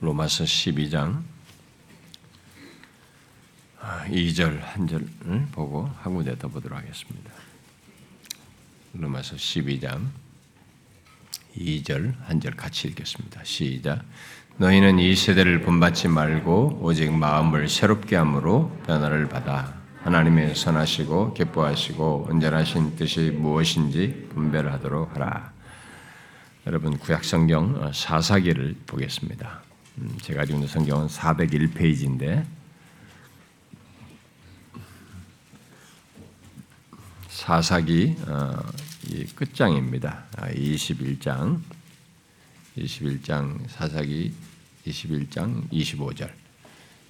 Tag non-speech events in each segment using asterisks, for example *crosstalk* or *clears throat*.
로마서 12장 2절 한 절을 보고 한 군데 더 보도록 하겠습니다. 로마서 12장 2절 한 절 같이 읽겠습니다. 시작. 너희는 이 세대를 본받지 말고 오직 마음을 새롭게 함으로 변화를 받아 하나님의 선하시고 기뻐하시고 온전하신 뜻이 무엇인지 분별하도록 하라. 여러분 구약 성경 사사기를 보겠습니다. 음, 제가 지금 있는 성경은 401페이지인데 사사기 어, 끝장입니다. 21장 아, 21장 사사기 21장 25절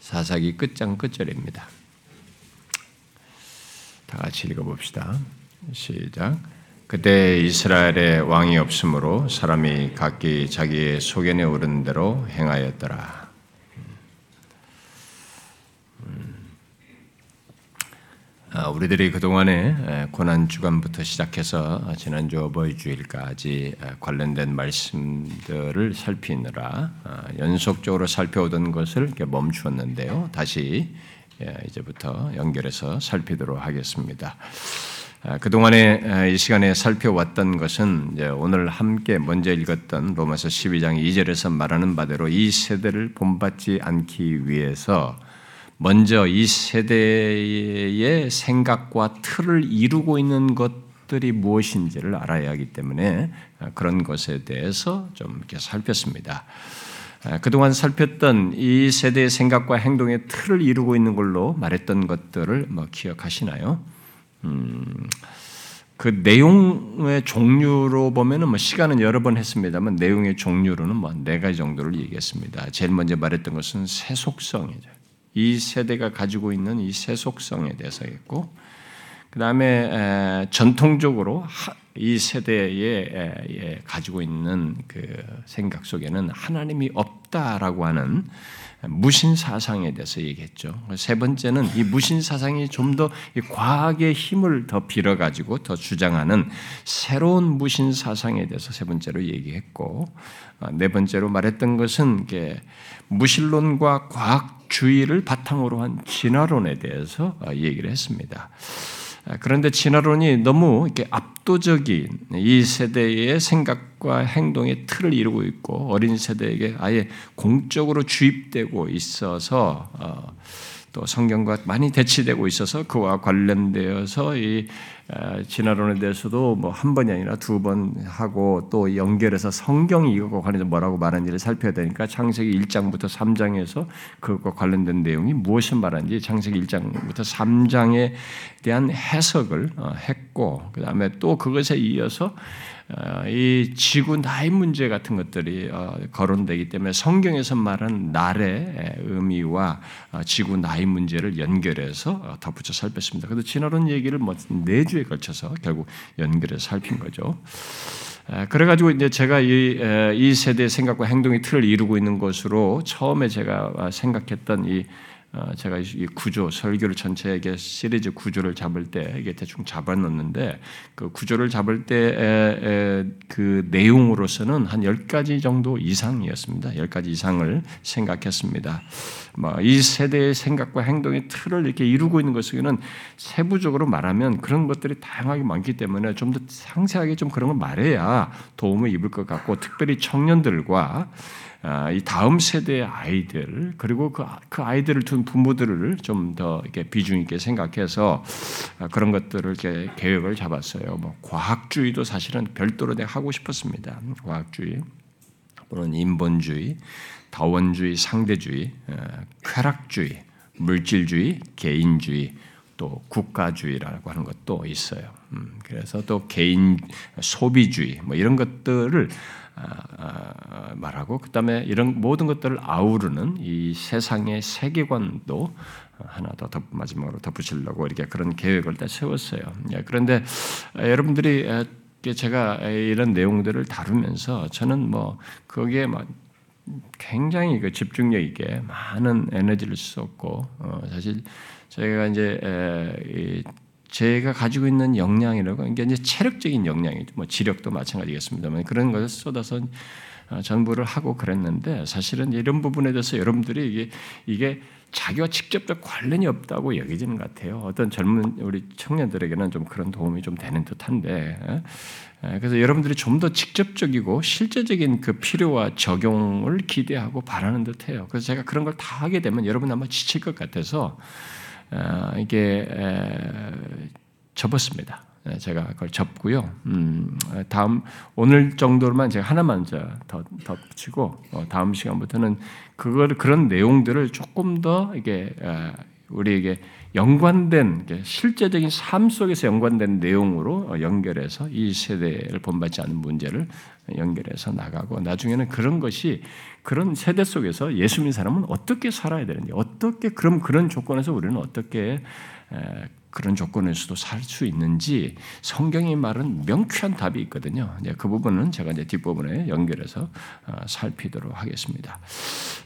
사사기 끝장 끝절입니다. 다 같이 읽어봅시다. 시작. 그때 이스라엘에 왕이 없으므로 사람이 각기 자기의 소견에 오른 대로 행하였더라. 아, 우리들이 그동안에 고난 주간부터 시작해서 지난주 어버이 주일까지 관련된 말씀들을 살피느라 아, 연속적으로 살펴오던 것을 멈추었는데요. 다시 예, 이제부터 연결해서 살피도록 하겠습니다. 아, 그동안에 이 시간에 살펴왔던 것은 오늘 함께 먼저 읽었던 로마서 12장 2절에서 말하는 바대로 이 세대를 본받지 않기 위해서 먼저 이 세대의 생각과 틀을 이루고 있는 것들이 무엇인지를 알아야 하기 때문에 그런 것에 대해서 좀 이렇게 살폈습니다. 그동안 살폈던 이 세대의 생각과 행동의 틀을 이루고 있는 걸로 말했던 것들을 뭐 기억하시나요? 음, 그 내용의 종류로 보면은 뭐 시간은 여러 번 했습니다만 내용의 종류로는 뭐 네 가지 정도를 얘기했습니다. 제일 먼저 말했던 것은 세속성이죠. 이 세대가 가지고 있는 이 세속성에 대해서 했고, 그 다음에 전통적으로 이 세대에 가지고 있는 그 생각 속에는 하나님이 없다라고 하는 무신 사상에 대해서 얘기했죠. 세 번째는 이 무신 사상이 좀 더 과학의 힘을 더 빌어 가지고 더 주장하는 새로운 무신 사상에 대해서 세 번째로 얘기했고 아, 네 번째로 말했던 것은 무신론과 과학주의를 바탕으로 한 진화론에 대해서 아, 얘기를 했습니다. 아, 그런데 진화론이 너무 이렇게 압도적인 이 세대의 생각과 행동의 틀을 이루고 있고 어린 세대에게 아예 공적으로 주입되고 있어서 어, 또 성경과 많이 대치되고 있어서 그와 관련되어서 이 진화론에 대해서도 뭐 한 번이 아니라 두 번 하고 또 연결해서 성경이 이것과 관련해서 뭐라고 말하는지를 살펴야 되니까 창세기 1장부터 3장에서 그것과 관련된 내용이 무엇을 말하는지 창세기 1장부터 3장에 대한 해석을 어, 했고 그 다음에 또 그것에 이어서 어, 이 지구 나이 문제 같은 것들이 어, 거론되기 때문에 성경에서 말한 날의 의미와 어, 지구 나이 문제를 연결해서 덧붙여 살폈습니다. 그래서 지나론 얘기를 뭐네 주에 걸쳐서 결국 연결해서 살핀 거죠. 그래가지고 이제 제가 이, 이 세대의 생각과 행동의 틀을 이루고 있는 것으로 처음에 제가 생각했던 이 어, 제가 이 구조 설교를 전체에게 시리즈 구조를 잡을 때 이게 대충 잡아놓는데 그 구조를 잡을 때 그 내용으로서는 한 10가지 정도 이상이었습니다. 10가지 이상을 생각했습니다. 뭐이 세대의 생각과 행동의 틀을 이렇게 이루고 있는 것은 세부적으로 말하면 그런 것들이 다양하게 많기 때문에 좀 더 상세하게 좀 그런 걸 말해야 도움을 입을 것 같고 특별히 청년들과 아, 이 다음 세대의 아이들 그리고 그, 그 아이들을 둔 부모들을 좀 더 이렇게 비중 있게 생각해서 아, 그런 것들을 이렇게 계획을 잡았어요. 뭐 과학주의도 사실은 별도로 내가 하고 싶었습니다. 과학주의, 또는 인본주의, 다원주의, 상대주의, 어, 쾌락주의, 물질주의, 개인주의, 또 국가주의라고 하는 것도 있어요. 음, 그래서 또 개인 소비주의 뭐 이런 것들을 아, 아, 말하고 그 다음에 이런 모든 것들을 아우르는 이 세상의 세계관도 하나 더 덧, 마지막으로 덧붙이려고 이렇게 그런 계획을 다 세웠어요. 예, 그런데 여러분들이 제가 이런 내용들을 다루면서 저는 뭐 거기에 막 굉장히 그 집중력 있게 많은 에너지를 썼고 어, 사실 저희가 이제 제가 가지고 있는 역량이라고 이게 이제 체력적인 역량이죠. 뭐 지력도 마찬가지겠습니다만 그런 것을 쏟아서 어, 전부를 하고 그랬는데 사실은 이런 부분에 대해서 여러분들이 이게 이게 자기와 직접적 관련이 없다고 여기지는 것 같아요. 어떤 젊은 우리 청년들에게는 좀 그런 도움이 좀 되는 듯한데 예? 예, 그래서 여러분들이 좀 더 직접적이고 실제적인 그 필요와 적용을 기대하고 바라는 듯해요. 그래서 제가 그런 걸 다 하게 되면 여러분 아마 지칠 것 같아서 어, 이게 접었습니다. 네, 제가 그걸 접고요. 음, 다음 오늘 정도로만 제가 하나만 더 덧붙이고 어, 다음 시간부터는 그걸 그런 내용들을 조금 더 이게 우리에게 연관된 실제적인 삶 속에서 연관된 내용으로 어, 연결해서 이 세대를 본받지 않는 문제를 연결해서 나가고 나중에는 그런 것이 그런 세대 속에서 예수 믿는 사람은 어떻게 살아야 되는지 어떻게 그럼 그런 조건에서 우리는 어떻게 그런 조건에서도 살 수 있는지 성경이 말은 명쾌한 답이 있거든요. 이제 그 부분은 제가 이제 뒷부분에 연결해서 어, 살피도록 하겠습니다.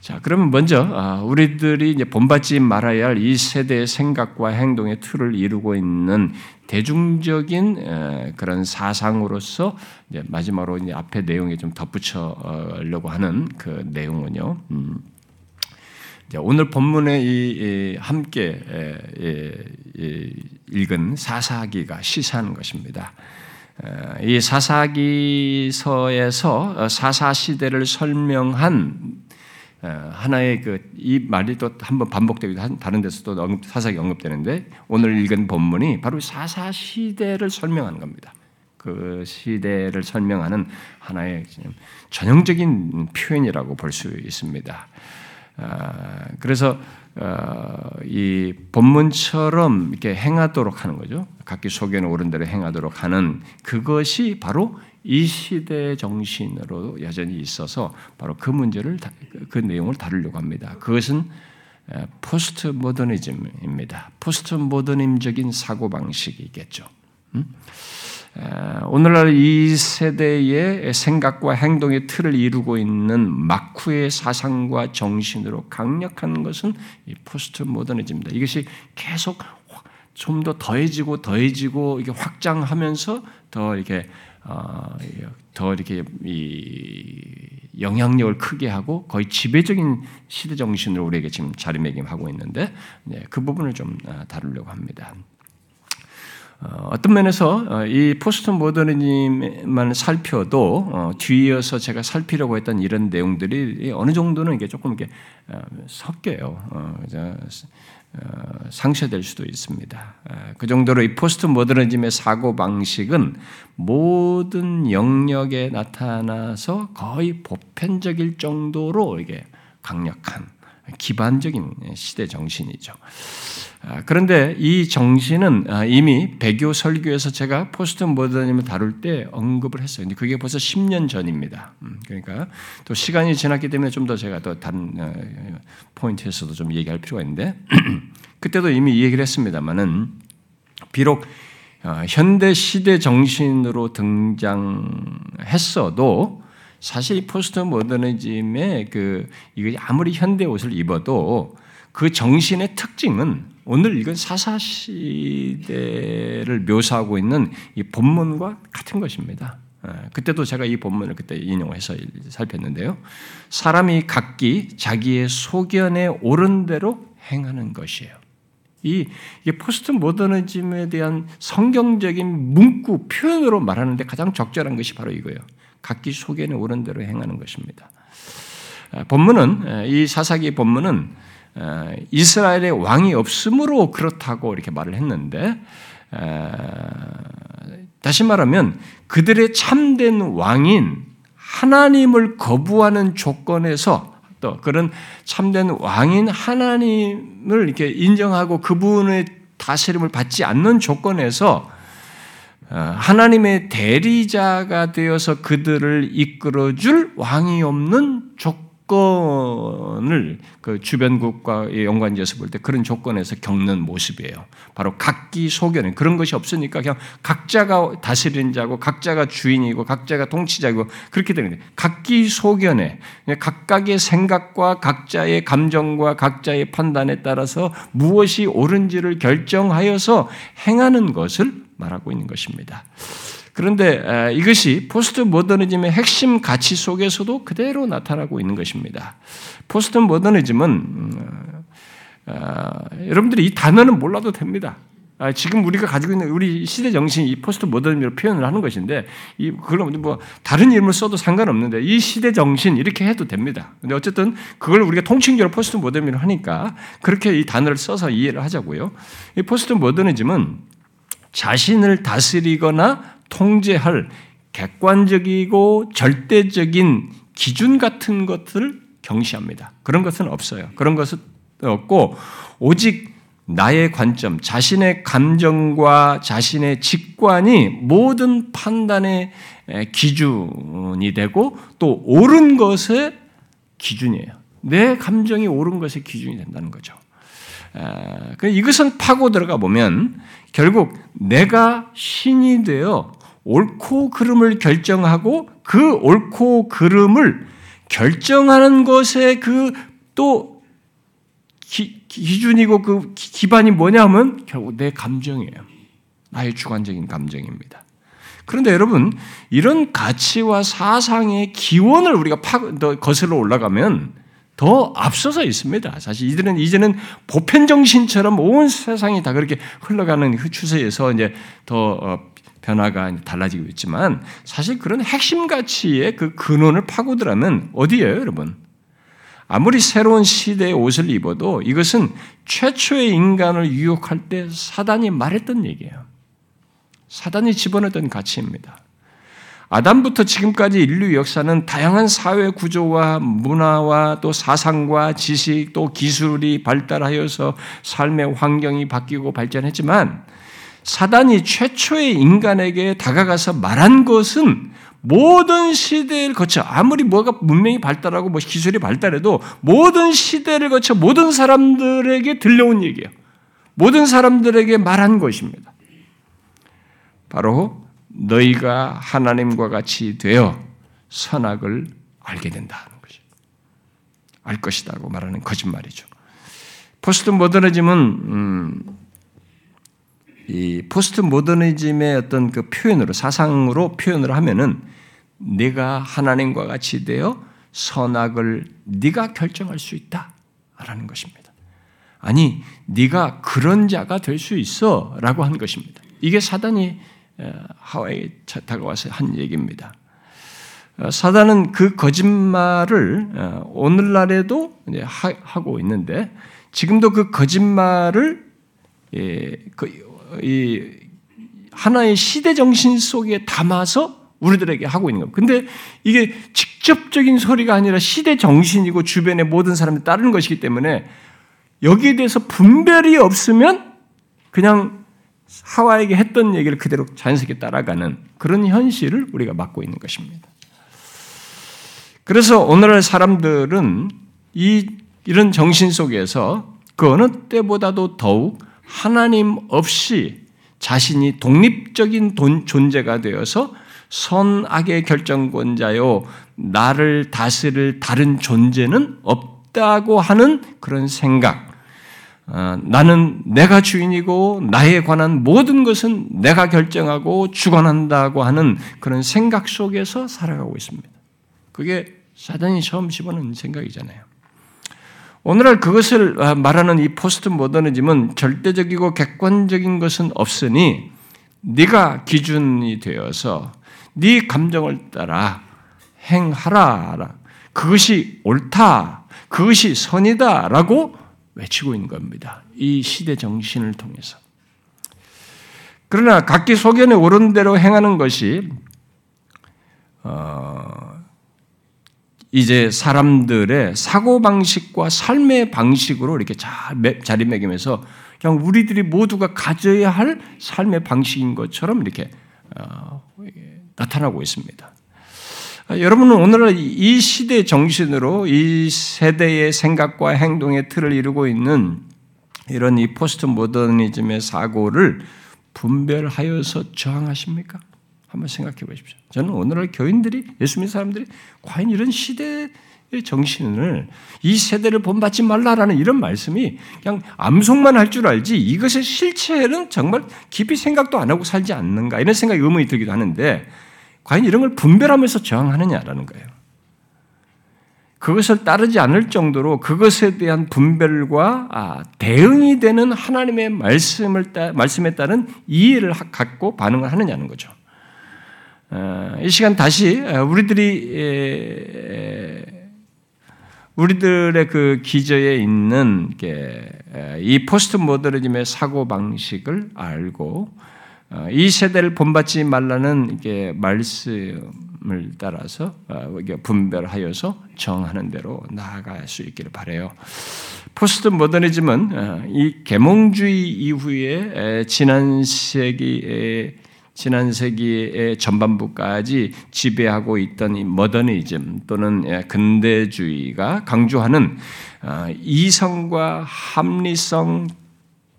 자, 그러면 먼저 어, 우리들이 이제 본받지 말아야 할 이 세대의 생각과 행동의 틀을 이루고 있는 대중적인 그런 사상으로서 마지막으로 이제 앞에 내용에 좀 덧붙여려고 하는 그 내용은요. 음. 오늘 본문에 이 함께 읽은 사사기가 시사하는 것입니다. 이 사사기서에서 사사 시대를 설명한 하나의 그 이 말이 또 한번 반복되기도 한 다른 데서도 언급, 사사기 언급되는데 오늘 읽은 본문이 바로 사사 시대를 설명하는 겁니다. 그 시대를 설명하는 하나의 전형적인 표현이라고 볼 수 있습니다. 아, 그래서 어, 이 본문처럼 이렇게 행하도록 하는 거죠. 각기 소견에 옳은 대로 행하도록 하는 그것이 바로 이 시대의 정신으로 여전히 있어서 바로 그 문제를 그 내용을 다루려고 합니다. 그것은 포스트 모더니즘입니다. 포스트 모더니즘적인 사고 방식이겠죠. 음? 오늘날 이 세대의 생각과 행동의 틀을 이루고 있는 마귀의 사상과 정신으로 강력한 것은 이 포스트 모더니즘입니다. 이것이 계속 좀 더 더해지고 더해지고 이게 확장하면서 더 이렇게 어, 더 이렇게 이 영향력을 크게 하고 거의 지배적인 시대 정신으로 우리에게 지금 자리매김하고 있는데 그 부분을 좀 어, 다루려고 합니다. 어, 어떤 면에서 어, 이 포스트 모더니즘만 살펴도 어, 뒤이어서 제가 살피려고 했던 이런 내용들이 어느 정도는 이게 조금 이렇게 섞여요. 상쇄될 수도 있습니다. 그 정도로 이 포스트 모더니즘의 사고 방식은 모든 영역에 나타나서 거의 보편적일 정도로 이게 강력한 기반적인 시대 정신이죠. 아, 그런데 이 정신은 아, 이미 배교 설교에서 제가 포스트 모더니즘을 다룰 때 언급을 했어요. 근데 그게 벌써 10년 전입니다. 음, 그러니까 또 시간이 지났기 때문에 좀 더 제가 또 다른 어, 포인트에서도 좀 얘기할 필요가 있는데 *clears throat* 그때도 이미 얘기를 했습니다만은 비록 어, 현대 시대 정신으로 등장했어도 사실 포스트 모더니즘의 그 이거 아무리 현대 옷을 입어도 그 정신의 특징은 오늘 읽은 사사 시대를 묘사하고 있는 이 본문과 같은 것입니다. 예, 그때도 제가 이 본문을 그때 인용해서 살폈는데요. 사람이 각기 자기의 소견에 옳은 대로 행하는 것이에요. 이 포스트 모더니즘에 대한 성경적인 문구 표현으로 말하는데 가장 적절한 것이 바로 이거예요. 각기 소견에 옳은 대로 행하는 것입니다. 아, 본문은 예, 이 사사기 본문은 이스라엘의 왕이 없으므로 그렇다고 이렇게 말을 했는데 다시 말하면 그들의 참된 왕인 하나님을 거부하는 조건에서 또 그런 참된 왕인 하나님을 이렇게 인정하고 그분의 다스림을 받지 않는 조건에서 어, 하나님의 대리자가 되어서 그들을 이끌어줄 왕이 없는 조건 조건을 그 주변국과 연관지어서 볼 때 그런 조건에서 겪는 모습이에요. 바로 각기 소견은 그런 것이 없으니까 그냥 각자가 다스리는 자고 각자가 주인이고 각자가 통치자고 그렇게 되는데 각기 소견에. 각각의 생각과 각자의 감정과 각자의 판단에 따라서 무엇이 옳은지를 결정하여서 행하는 것을 말하고 있는 것입니다. 그런데 이것이 포스트 모더니즘의 핵심 가치 속에서도 그대로 나타나고 있는 것입니다. 포스트 모더니즘은 음, 어, 여러분들이 이 단어는 몰라도 됩니다. 아, 지금 우리가 가지고 있는 우리 시대 정신이 이 포스트 모더니즘으로 표현을 하는 것인데 이 그걸 뭐 다른 이름을 써도 상관없는데 이 시대 정신 이렇게 해도 됩니다. 근데 어쨌든 그걸 우리가 통칭적으로 포스트 모더니즘을 하니까 그렇게 이 단어를 써서 이해를 하자고요. 이 포스트 모더니즘은 자신을 다스리거나 통제할 객관적이고 절대적인 기준 같은 것들을 경시합니다. 그런 것은 없어요. 그런 것은 없고 오직 나의 관점, 자신의 감정과 자신의 직관이 모든 판단의 기준이 되고 또 옳은 것의 기준이에요. 내 감정이 옳은 것의 기준이 된다는 거죠. 그 이것은 파고 들어가 보면 결국 내가 신이 되어 옳고 그름을 결정하고 그 옳고 그름을 결정하는 것에 그 또 기준이고 그 기반이 뭐냐면 결국 내 감정이에요. 나의 주관적인 감정입니다. 그런데 여러분 이런 가치와 사상의 기원을 우리가 파, 더 거슬러 올라가면 더 앞서서 있습니다. 사실 이들은 이제는 보편 정신처럼 온 세상이 다 그렇게 흘러가는 그 추세에서 이제 더 어, 변화가 달라지고 있지만 사실 그런 핵심 가치의 그 근원을 파고들면 어디예요, 여러분? 아무리 새로운 시대의 옷을 입어도 이것은 최초의 인간을 유혹할 때 사단이 말했던 얘기예요. 사단이 집어넣던 가치입니다. 아담부터 지금까지 인류 역사는 다양한 사회 구조와 문화와 또 사상과 지식 또 기술이 발달하여서 삶의 환경이 바뀌고 발전했지만 사단이 최초의 인간에게 다가가서 말한 것은 모든 시대를 거쳐 아무리 뭐가 문명이 발달하고 뭐 기술이 발달해도 모든 시대를 거쳐 모든 사람들에게 들려온 얘기예요. 모든 사람들에게 말한 것입니다. 바로 너희가 하나님과 같이 되어 선악을 알게 된다는 거죠. 알 것이다고 말하는 거짓말이죠. 포스트 모더니즘은 음, 이 포스트 모더니즘의 어떤 그 표현으로 사상으로 표현을 하면은 네가 하나님과 같이 되어 선악을 네가 결정할 수 있다라는 것입니다. 아니, 네가 그런 자가 될 수 있어라고 한 것입니다. 이게 사단이 하와이에 다가와서 한 얘기입니다. 어, 사단은 그 거짓말을 어, 오늘날에도 하고 있는데 지금도 그 거짓말을 예, 그, 하나의 시대 정신 속에 담아서 우리들에게 하고 있는 겁니다. 근데 이게 직접적인 소리가 아니라 시대 정신이고 주변의 모든 사람이 따르는 것이기 때문에 여기에 대해서 분별이 없으면 그냥 하와에게 했던 얘기를 그대로 자연스럽게 따라가는 그런 현실을 우리가 맡고 있는 것입니다. 그래서 오늘날 사람들은 이, 이런 정신 속에서 그 어느 때보다도 더욱 하나님 없이 자신이 독립적인 존재가 되어서 선악의 결정권자요, 나를 다스릴 다른 존재는 없다고 하는 그런 생각. 어, 나는 내가 주인이고 나에 관한 모든 것은 내가 결정하고 주관한다고 하는 그런 생각 속에서 살아가고 있습니다. 그게 사단이 처음 집어넣은 생각이잖아요. 오늘날 그것을 아, 말하는 이 포스트 모더니즘은 절대적이고 객관적인 것은 없으니 네가 기준이 되어서 네 감정을 따라 행하라. 그것이 옳다. 그것이 선이다라고 외치고 있는 겁니다. 이 시대 정신을 통해서. 그러나 각기 소견에 오른 대로 행하는 것이 어, 이제 사람들의 사고 방식과 삶의 방식으로 이렇게 잘 자리매김해서 그냥 우리들이 모두가 가져야 할 삶의 방식인 것처럼 이렇게 어, 나타나고 있습니다. 여러분은 오늘날 이 시대 정신으로 이 세대의 생각과 행동의 틀을 이루고 있는 이런 이 포스트 모더니즘의 사고를 분별하여서 저항하십니까? 한번 생각해 보십시오. 저는 오늘날 교인들이 예수 믿는 사람들이 과연 이런 시대의 정신을 이 세대를 본받지 말라라는 이런 말씀이 그냥 암송만 할 줄 알지 이것의 실체는 정말 깊이 생각도 안 하고 살지 않는가 이런 생각이 의문이 들기도 하는데 과연 이런 걸 분별하면서 저항하느냐라는 거예요. 그것을 따르지 않을 정도로 그것에 대한 분별과 아, 대응이 되는 하나님의 말씀을 따, 말씀에 따른 이해를 갖고 반응을 하느냐는 거죠. 어, 이 시간 다시 우리들이 우리들의 그 기저에 있는 이 포스트 모더니즘의 사고 방식을 알고 어, 이 세대를 본받지 말라는 말씀을 따라서 어, 분별하여서 정하는 대로 나아갈 수 있기를 바래요. 포스트 모더니즘은 이 계몽주의 이후에 지난 세기에 지난 세기의 전반부까지 지배하고 있던 이 모더니즘 또는 예, 근대주의가 강조하는 어, 이성과 합리성,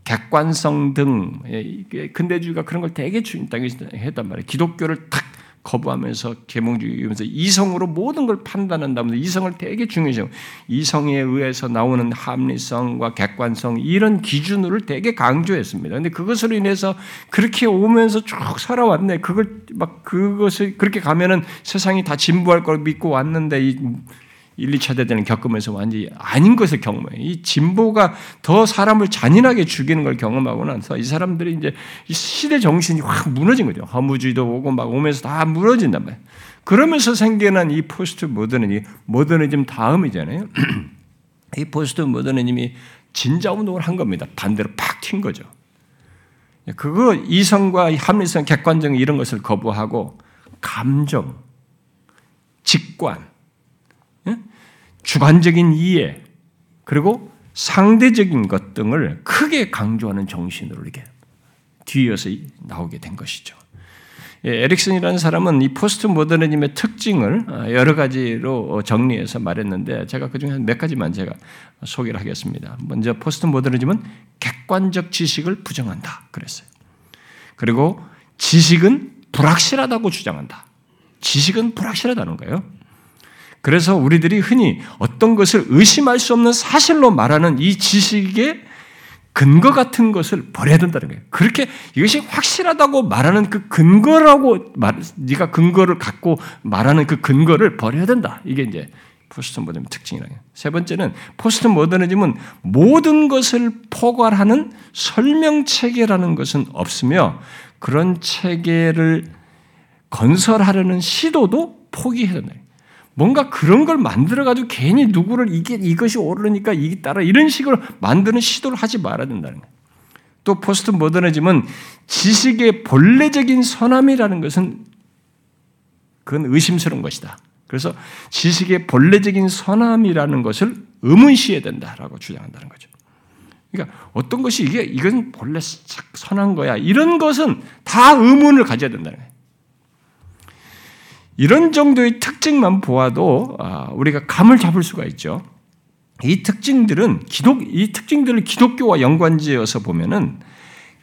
객관성 등 예, 근대주의가 그런 걸 되게 했단 말이에요. 기독교를 탁 거부하면서 계몽주의면서 이성으로 모든 걸 판단한다면서 이성을 되게 중요시하고 이성에 의해서 나오는 합리성과 객관성 이런 기준을 되게 강조했습니다. 근데 그것으로 인해서 그렇게 오면서 쭉 살아왔네. 그걸 막 그것을 그렇게 가면은 세상이 다 진보할 걸 믿고 왔는데 이 1, 2차 대전을 겪으면서 완전히 아닌 것을 경험해요. 이 진보가 더 사람을 잔인하게 죽이는 걸 경험하고 나서 이 사람들이 이제 이 시대 정신이 확 무너진 거죠. 허무주의도 오고 막 오면서 다 무너진단 말이에요. 그러면서 생겨난 이 포스트 모더니즘, 모더니즘 다음이잖아요. *clears throat* 이 포스트 모더니즘이 진자 운동을 한 겁니다. 반대로 팍 튄 거죠. 그거 이성과 합리성, 객관적 이런 것을 거부하고 감정, 직관, 주관적인 이해, 그리고 상대적인 것 등을 크게 강조하는 정신으로 이렇게 뒤이어서 나오게 된 것이죠. 예, 에릭슨이라는 사람은 이 포스트 모더니즘의 특징을 어, 여러 가지로 정리해서 말했는데 제가 그 중에 몇 가지만 제가 소개를 하겠습니다. 먼저 포스트 모더니즘은 객관적 지식을 부정한다. 그랬어요. 그리고 지식은 불확실하다고 주장한다. 지식은 불확실하다는 거예요. 그래서 우리들이 흔히 어떤 것을 의심할 수 없는 사실로 말하는 이 지식의 근거 같은 것을 버려야 된다는 거예요. 그렇게 이것이 확실하다고 말하는 그 근거라고 말, 네가 근거를 갖고 말하는 그 근거를 버려야 된다. 이게 이제 포스트 모더니즘 특징이라요. 세 번째는 포스트 모더니즘은 모든 것을 포괄하는 설명 체계라는 것은 없으며 그런 체계를 건설하려는 시도도 포기해야 된다. 뭔가 그런 걸 만들어가지고 괜히 누구를 이게 이것이 옳으니까 이게 따라 이런 식으로 만드는 시도를 하지 말아야 된다는 거예요. 또 포스트 모더니즘은 지식의 본래적인 선함이라는 것은 그건 의심스러운 것이다. 그래서 지식의 본래적인 선함이라는 것을 의문시해야 된다라고 주장한다는 거죠. 그러니까 어떤 것이 이게 이건 본래 선한 거야 이런 것은 다 의문을 가져야 된다는 거예요. 이런 정도의 특징만 보아도 아, 우리가 감을 잡을 수가 있죠. 이 특징들은 기독 이 특징들을 기독교와 연관지어서 보면은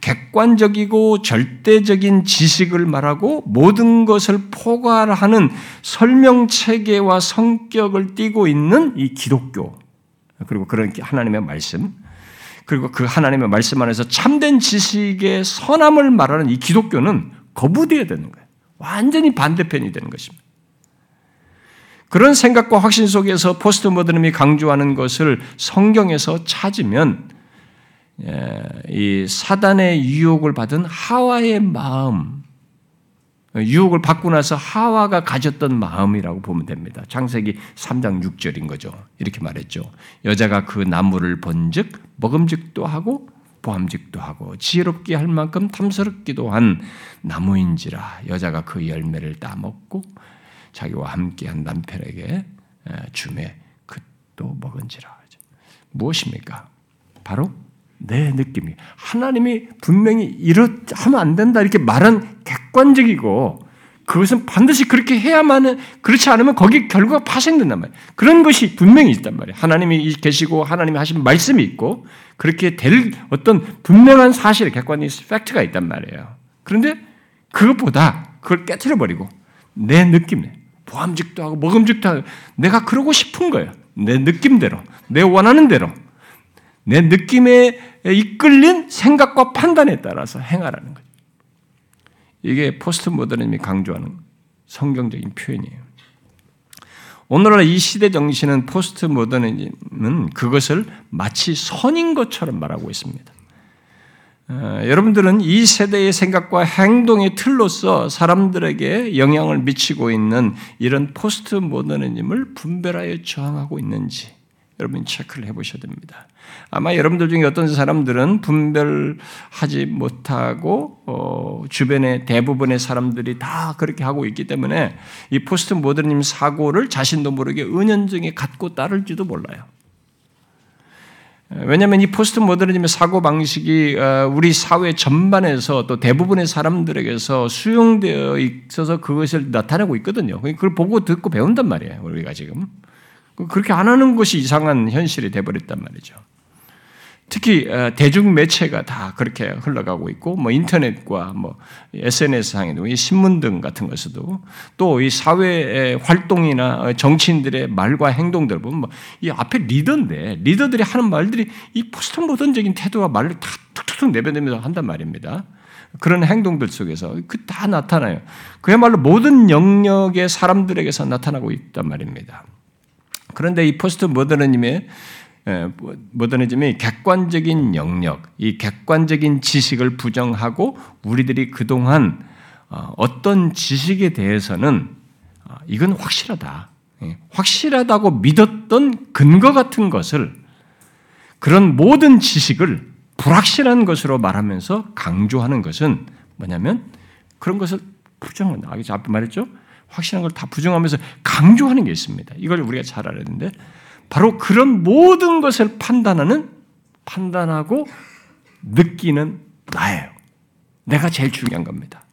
객관적이고 절대적인 지식을 말하고 모든 것을 포괄하는 설명 체계와 성격을 띠고 있는 이 기독교 그리고 그런 하나님의 말씀 그리고 그 하나님의 말씀 안에서 참된 지식의 선함을 말하는 이 기독교는 거부되어야 되는 거예요. 완전히 반대편이 되는 것입니다. 그런 생각과 확신 속에서 포스트 모더니즘이 강조하는 것을 성경에서 찾으면 예, 이 사단의 유혹을 받은 하와의 마음, 유혹을 받고 나서 하와가 가졌던 마음이라고 보면 됩니다. 창세기 3장 6절인 거죠. 이렇게 말했죠. 여자가 그 나무를 본즉 먹음직도 하고 보함직도 하고 지혜롭게 할 만큼 탐스럽기도 한 나무인지라 여자가 그 열매를 따먹고 자기와 함께한 남편에게 주매 그도 먹은지라 무엇입니까? 바로 내 느낌이 하나님이 분명히 이렇 하면 안 된다 이렇게 말한 객관적이고 그것은 반드시 그렇게 해야만 그렇지 않으면 거기 결과가 파생된단 말이에요. 그런 것이 분명히 있단 말이에요. 하나님이 계시고 하나님이 하신 말씀이 있고 그렇게 될 어떤 분명한 사실, 객관의 팩트가 있단 말이에요. 그런데 그것보다 그걸 깨트려 버리고 내 느낌, 보암직도 하고 먹음직도 하고 내가 그러고 싶은 거예요. 내 느낌대로, 내 원하는 대로, 내 느낌에 이끌린 생각과 판단에 따라서 행하라는 거죠. 이게 포스트 모더니즘이 강조하는 성경적인 표현이에요. 오늘날 이 시대 정신은 포스트 모더니즘은 그것을 마치 선인 것처럼 말하고 있습니다. 어, 여러분들은 이 세대의 생각과 행동의 틀로서 사람들에게 영향을 미치고 있는 이런 포스트 모더니즘을 분별하여 저항하고 있는지 여러분 체크를 해보셔야 됩니다. 아마 여러분들 중에 어떤 사람들은 분별하지 못하고 어, 주변의 대부분의 사람들이 다 그렇게 하고 있기 때문에 이 포스트 모더니즘 사고를 자신도 모르게 은연중에 갖고 따를지도 몰라요. 왜냐하면 이 포스트 모더니즘의 사고 방식이 어, 우리 사회 전반에서 또 대부분의 사람들에게서 수용되어 있어서 그것을 나타내고 있거든요. 그걸 보고 듣고 배운단 말이에요. 우리가 지금 그렇게 안 하는 것이 이상한 현실이 돼버렸단 말이죠. 특히 어, 대중 매체가 다 그렇게 흘러가고 있고, 뭐 인터넷과 뭐 SNS 상에도 이 신문 등 같은 것에도 또 이 사회 활동이나 정치인들의 말과 행동들 보면 뭐 이 앞에 리더인데 리더들이 하는 말들이 이 포스트 모던적인 태도와 말을 다 툭툭툭 내뱉으면서 한단 말입니다. 그런 행동들 속에서 그 다 나타나요. 그야말로 모든 영역의 사람들에게서 나타나고 있단 말입니다. 그런데 이 포스트 모더니즘의 모더니즘이 객관적인 영역, 이 객관적인 지식을 부정하고 우리들이 그동안 어, 어떤 지식에 대해서는 어, 이건 확실하다. 예, 확실하다고 믿었던 근거 같은 것을 그런 모든 지식을 불확실한 것으로 말하면서 강조하는 것은 뭐냐면 그런 것을 부정한다. 앞에 말했죠? 확실한 걸 다 부정하면서 강조하는 게 있습니다. 이걸 우리가 잘 알아야 되는데 바로 그런 모든 것을 판단하는 판단하고 느끼는 나예요. 내가 제일 중요한 겁니다.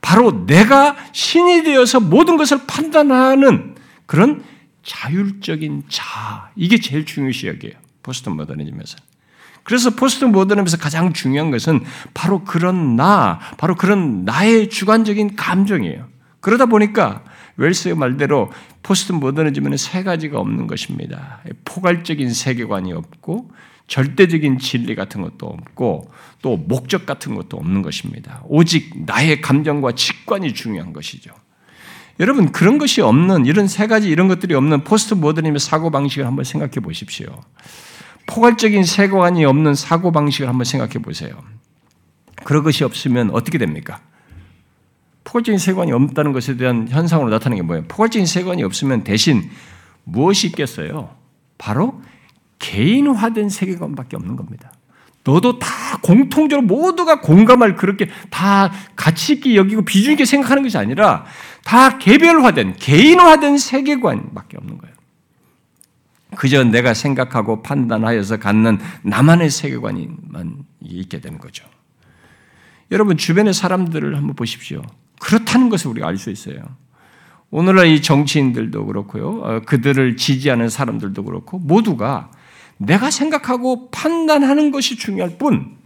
바로 내가 신이 되어서 모든 것을 판단하는 그런 자율적인 자 이게 제일 중요시 여기에요. 포스트 모더니즘에서. 그래서 포스트 모더니즘에서 가장 중요한 것은 바로 그런 나, 바로 그런 나의 주관적인 감정이에요. 그러다 보니까 웰스의 말대로 포스트 모더니즘에는 세 가지가 없는 것입니다. 포괄적인 세계관이 없고 절대적인 진리 같은 것도 없고 또 목적 같은 것도 없는 것입니다. 오직 나의 감정과 직관이 중요한 것이죠. 여러분 그런 것이 없는 이런 세 가지 이런 것들이 없는 포스트 모더니즘의 사고 방식을 한번 생각해 보십시오. 포괄적인 세계관이 없는 사고 방식을 한번 생각해 보세요. 그런 것이 없으면 어떻게 됩니까? 포괄적인 세관이 없다는 것에 대한 현상으로 나타나는 게 뭐예요? 포괄적인 세관이 없으면 대신 무엇이 있겠어요? 바로 개인화된 세계관밖에 없는 겁니다. 너도 다 공통적으로 모두가 공감할 그렇게 다 가치 있게 여기고 비중 있게 생각하는 것이 아니라 다 개별화된 개인화된 세계관밖에 없는 거예요. 그저 내가 생각하고 판단하여서 갖는 나만의 세계관이만 있게 되는 거죠. 여러분 주변의 사람들을 한번 보십시오. 그렇다는 것을 우리가 알 수 있어요. 오늘날 이 정치인들도 그렇고요. 어, 그들을 지지하는 사람들도 그렇고 모두가 내가 생각하고 판단하는 것이 중요할 뿐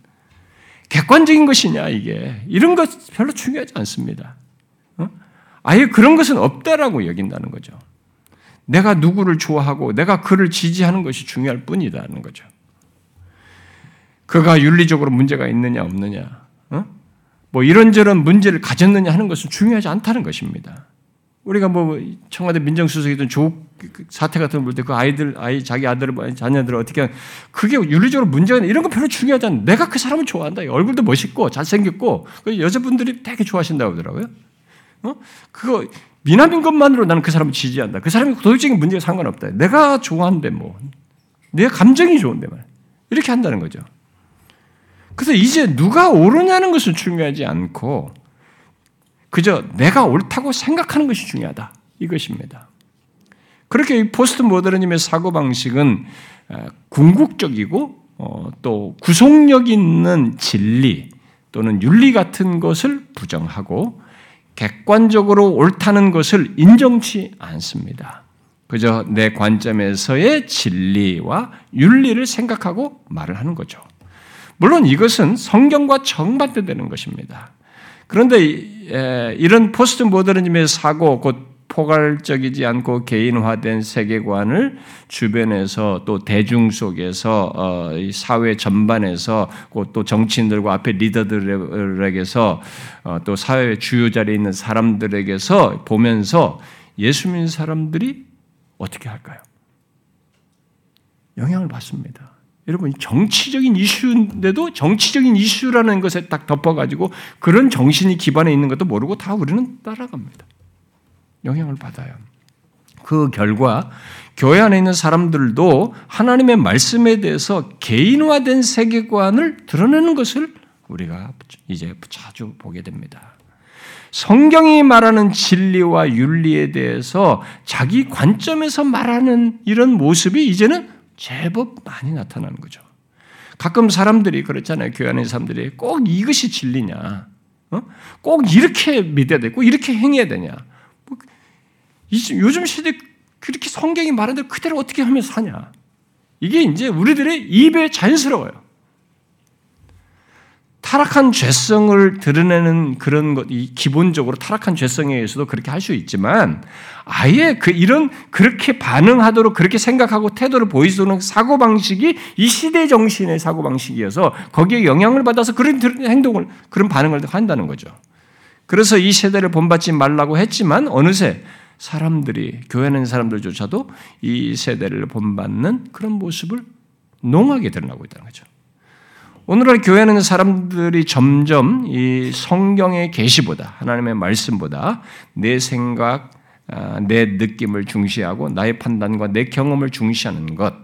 객관적인 것이냐 이게 이런 것 별로 중요하지 않습니다. 어? 아예 그런 것은 없다라고 여긴다는 거죠. 내가 누구를 좋아하고 내가 그를 지지하는 것이 중요할 뿐이라는 거죠. 그가 윤리적으로 문제가 있느냐 없느냐, 어? 뭐 이런저런 문제를 가졌느냐 하는 것은 중요하지 않다는 것입니다. 우리가 뭐 청와대 민정수석이든 조 사태 같은 걸때그 아이들 아이 자기 아들 자녀들을 어떻게 그게 윤리적으로 문제가 이런 거 별로 중요하지 않아. 내가 그 사람을 좋아한다. 얼굴도 멋있고 잘생겼고 그 여자분들이 되게 좋아하신다고 하더라고요. 어? 그거 미남인 것만으로 나는 그 사람을 지지한다. 그 사람이 도덕적인 문제가 상관없다. 내가 좋아한데 뭐. 내 감정이 좋은데 말. 이렇게 한다는 거죠. 그래서 이제 누가 옳으냐는 것은 중요하지 않고 그저 내가 옳다고 생각하는 것이 중요하다. 이것입니다. 그렇게 포스트 모더니즘의 사고 방식은 어, 궁극적이고 어, 또 구속력 있는 진리 또는 윤리 같은 것을 부정하고 객관적으로 옳다는 것을 인정치 않습니다. 그저 내 관점에서의 진리와 윤리를 생각하고 말을 하는 거죠. 물론 이것은 성경과 정반대되는 것입니다. 그런데 이런 포스트 모더니즘의 사고, 곧 포괄적이지 않고 개인화된 세계관을 주변에서 또 대중 속에서 어, 사회 전반에서 또 정치인들과 앞에 리더들에게서 어, 또 사회 주요 자리에 있는 사람들에게서 보면서 예수 믿는 사람들이 어떻게 할까요? 영향을 받습니다. 여러분 정치적인 이슈인데도 정치적인 이슈라는 것에 딱 덮어가지고 그런 정신이 기반에 있는 것도 모르고 다 우리는 따라갑니다. 영향을 받아요. 그 결과 교회 안에 있는 사람들도 하나님의 말씀에 대해서 개인화된 세계관을 드러내는 것을 우리가 이제 자주 보게 됩니다. 성경이 말하는 진리와 윤리에 대해서 자기 관점에서 말하는 이런 모습이 이제는 제법 많이 나타나는 거죠. 가끔 사람들이 그렇잖아요. 교회 안에 사람들이 꼭 이것이 진리냐? 어? 꼭 이렇게 믿어야 되고 이렇게 행해야 되냐? 뭐, 요즘 시대 그렇게 성경이 말하는 대로 그대로 어떻게 하면 사냐? 이게 이제 우리들의 입에 자연스러워요. 타락한 죄성을 드러내는 그런 것, 이 기본적으로 타락한 죄성에 의해서도 그렇게 할 수 있지만, 아예 그 이런 그렇게 반응하도록 그렇게 생각하고 태도를 보이는 사고 방식이 이 시대 정신의 사고 방식이어서 거기에 영향을 받아서 그런 행동을 그런 반응을 한다는 거죠. 그래서 이 세대를 본받지 말라고 했지만 어느새 사람들이 교회는 사람들조차도 이 세대를 본받는 그런 모습을 농하게 드러나고 있다는 거죠. 오늘날 교회는 사람들이 점점 이 성경의 계시보다 하나님의 말씀보다 내 생각, 아, 내 느낌을 중시하고 나의 판단과 내 경험을 중시하는 것,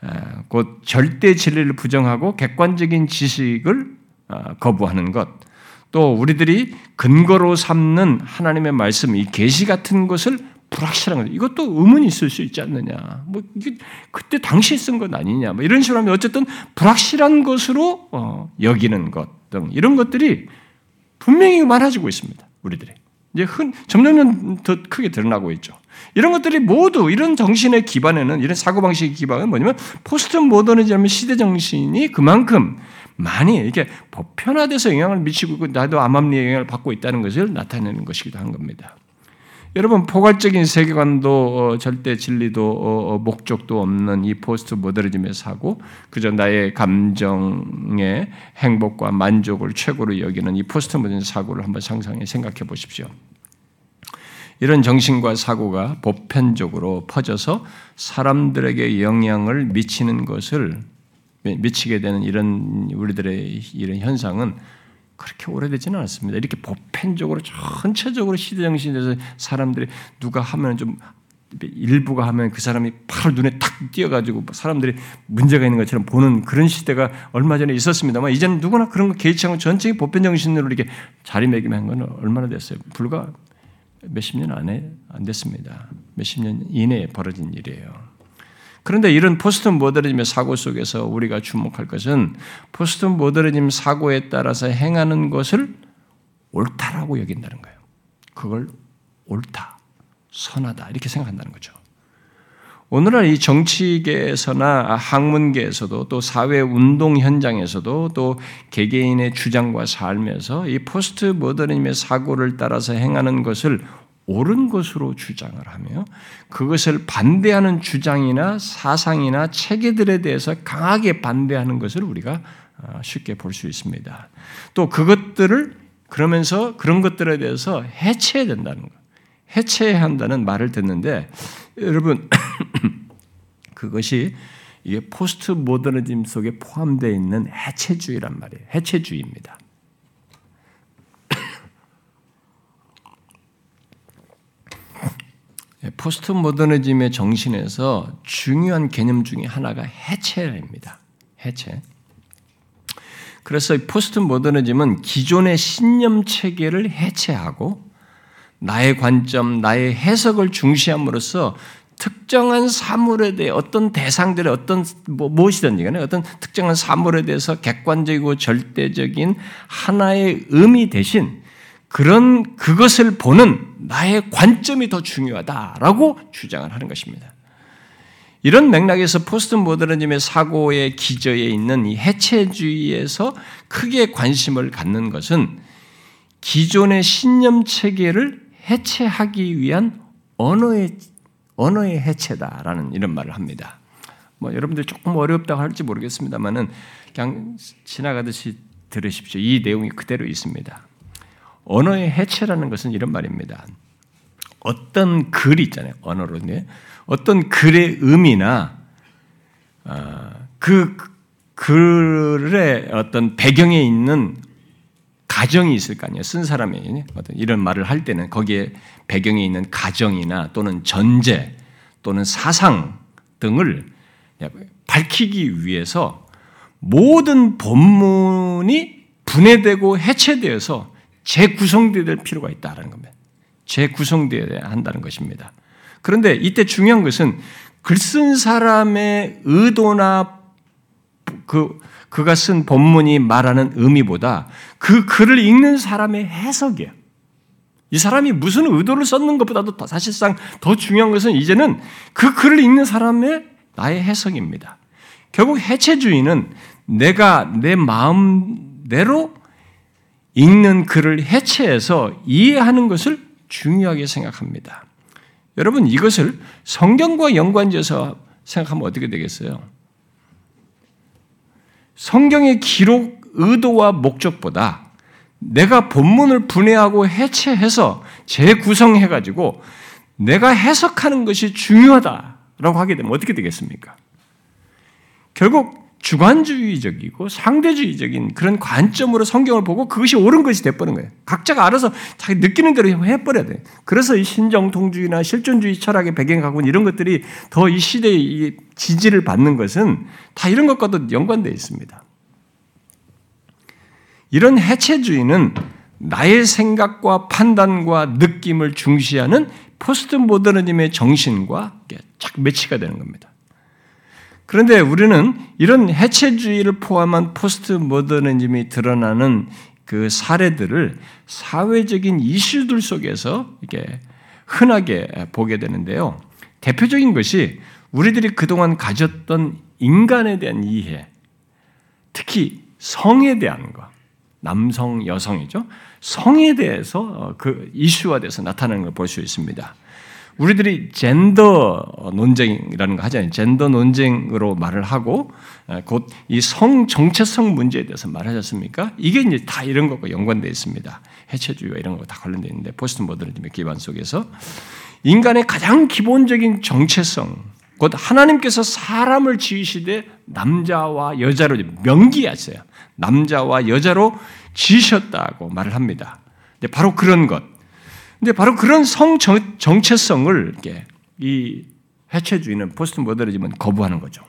아, 곧 절대 진리를 부정하고 객관적인 지식을 아, 거부하는 것, 또 우리들이 근거로 삼는 하나님의 말씀, 이 계시 같은 것을 불확실한 거죠. 이것도 의문이 있을 수 있지 않느냐. 뭐 이게 그때 당시에 쓴 것 아니냐. 뭐 이런 식으로 하면 어쨌든 불확실한 것으로 어, 여기는 것 등 이런 것들이 분명히 많아지고 있습니다. 우리들이 이제 흔 점점 더 크게 드러나고 있죠. 이런 것들이 모두 이런 정신의 기반에는 이런 사고 방식의 기반은 뭐냐면 포스트 모더니즘의 시대 정신이 그만큼 많이 이렇게 보편화돼서 영향을 미치고 있고 나도 암암리의 영향을 받고 있다는 것을 나타내는 것이기도 한 겁니다. 여러분 포괄적인 세계관도 어, 절대 진리도 어, 어, 목적도 없는 이 포스트 모더니즘의 사고, 그저 나의 감정의 행복과 만족을 최고로 여기는 이 포스트 모더니즘 사고를 한번 상상해 생각해 보십시오. 이런 정신과 사고가 보편적으로 퍼져서 사람들에게 영향을 미치는 것을 미치게 되는 이런 우리들의 이런 현상은 그렇게 오래되지는 않습니다. 이렇게 보편적으로 전체적으로 시대 정신에서 사람들이 누가 하면 좀 일부가 하면 그 사람이 바로 눈에 탁 띄어가지고 사람들이 문제가 있는 것처럼 보는 그런 시대가 얼마 전에 있었습니다만 이제는 누구나 그런 거 개의치 않고 전체 보편 정신으로 이렇게 자리매김한 건 얼마나 됐어요? 불과 몇십 년 안에 안 됐습니다. 몇십 년 이내에 벌어진 일이에요. 그런데 이런 포스트 모더니즘의 사고 속에서 우리가 주목할 것은 포스트 모더니즘 사고에 따라서 행하는 것을 옳다라고 여긴다는 거예요. 그걸 옳다, 선하다 이렇게 생각한다는 거죠. 오늘날 이 정치계에서나 학문계에서도 또 사회 운동 현장에서도 또 개개인의 주장과 삶에서 이 포스트 모더니즘의 사고를 따라서 행하는 것을 옳은 것으로 주장을 하며 그것을 반대하는 주장이나 사상이나 체계들에 대해서 강하게 반대하는 것을 우리가 어, 쉽게 볼 수 있습니다. 또 그것들을 그러면서 그런 것들에 대해서 해체해야 된다는 것. 해체해야 한다는 말을 듣는데 여러분 *coughs* 그것이 이게 포스트 모더니즘 속에 포함되어 있는 해체주의란 말이에요. 해체주의입니다. 예, 포스트 모더니즘의 정신에서 중요한 개념 중에 하나가 해체입니다. 해체. 그래서 포스트 모더니즘은 기존의 신념 체계를 해체하고 나의 관점, 나의 해석을 중시함으로써 특정한 사물에 대해 어떤 대상들의 어떤 뭐 무엇이든지 간에 어떤 특정한 사물에 대해서 객관적이고 절대적인 하나의 의미 대신 그런 그것을 보는 나의 관점이 더 중요하다라고 주장을 하는 것입니다. 이런 맥락에서 포스트 모더니즘의 사고의 기저에 있는 이 해체주의에서 크게 관심을 갖는 것은 기존의 신념 체계를 해체하기 위한 언어의 언어의 해체다라는 이런 말을 합니다. 뭐 여러분들 조금 어렵다고 할지 모르겠습니다만은 그냥 지나가듯이 들으십시오. 이 내용이 그대로 있습니다. 언어의 해체라는 것은 이런 말입니다. 어떤 글 있잖아요. 언어로 어떤 글의 의미나 어, 그 글의 어떤 배경에 있는 가정이 있을 거 아니에요. 쓴 사람이 어떤 이런 말을 할 때는 거기에 배경에 있는 가정이나 또는 전제 또는 사상 등을 밝히기 위해서 모든 본문이 분해되고 해체되어서 재구성되어야 될 필요가 있다는 겁니다. 재구성되어야 한다는 것입니다. 그런데 이때 중요한 것은 글 쓴 사람의 의도나 그 그가 쓴 본문이 말하는 의미보다 그 글을 읽는 사람의 해석이에요. 이 사람이 무슨 의도를 썼는 것보다도 사실상 더 중요한 것은 이제는 그 글을 읽는 사람의 나의 해석입니다. 결국 해체주의는 내가 내 마음대로 읽는 글을 해체해서 이해하는 것을 중요하게 생각합니다. 여러분 이것을 성경과 연관지어서 생각하면 어떻게 되겠어요? 성경의 기록 의도와 목적보다 내가 본문을 분해하고 해체해서 재구성해가지고 내가 해석하는 것이 중요하다라고 하게 되면 어떻게 되겠습니까? 결국 주관주의적이고 상대주의적인 그런 관점으로 성경을 보고 그것이 옳은 것이 돼버린 거예요. 각자가 알아서 자기 느끼는 대로 해버려야 돼. 그래서 이 신정통주의나 실존주의 철학의 배경 갖고 이런 것들이 더 이 시대의 지지를 받는 것은 다 이런 것과도 연관되어 있습니다. 이런 해체주의는 나의 생각과 판단과 느낌을 중시하는 포스트 모더니즘의 정신과 착 매치가 되는 겁니다. 그런데 우리는 이런 해체주의를 포함한 포스트 모더니즘이 드러나는 그 사례들을 사회적인 이슈들 속에서 이렇게 흔하게 보게 되는데요. 대표적인 것이 우리들이 그동안 가졌던 인간에 대한 이해, 특히 성에 대한 것, 남성, 여성이죠. 성에 대해서 그 이슈화돼서 나타나는 걸 볼 수 있습니다. 우리들이 젠더 논쟁이라는 거 하잖아요. 젠더 논쟁으로 말을 하고 곧 이 성 정체성 문제에 대해서 말하셨습니까? 이게 이제 다 이런 것과 연관되어 있습니다. 해체주의와 이런 거다 관련되어 있는데 포스트 모더니즘의 기반 속에서 인간의 가장 기본적인 정체성 곧 하나님께서 사람을 지으시되 남자와 여자로 명기하세요. 남자와 여자로 지으셨다고 말을 합니다. 바로 그런 것. 근데 바로 그런 성 정 체성을 이렇게 이 해체주의는 포스트 모더니즘은 거부하는 거죠.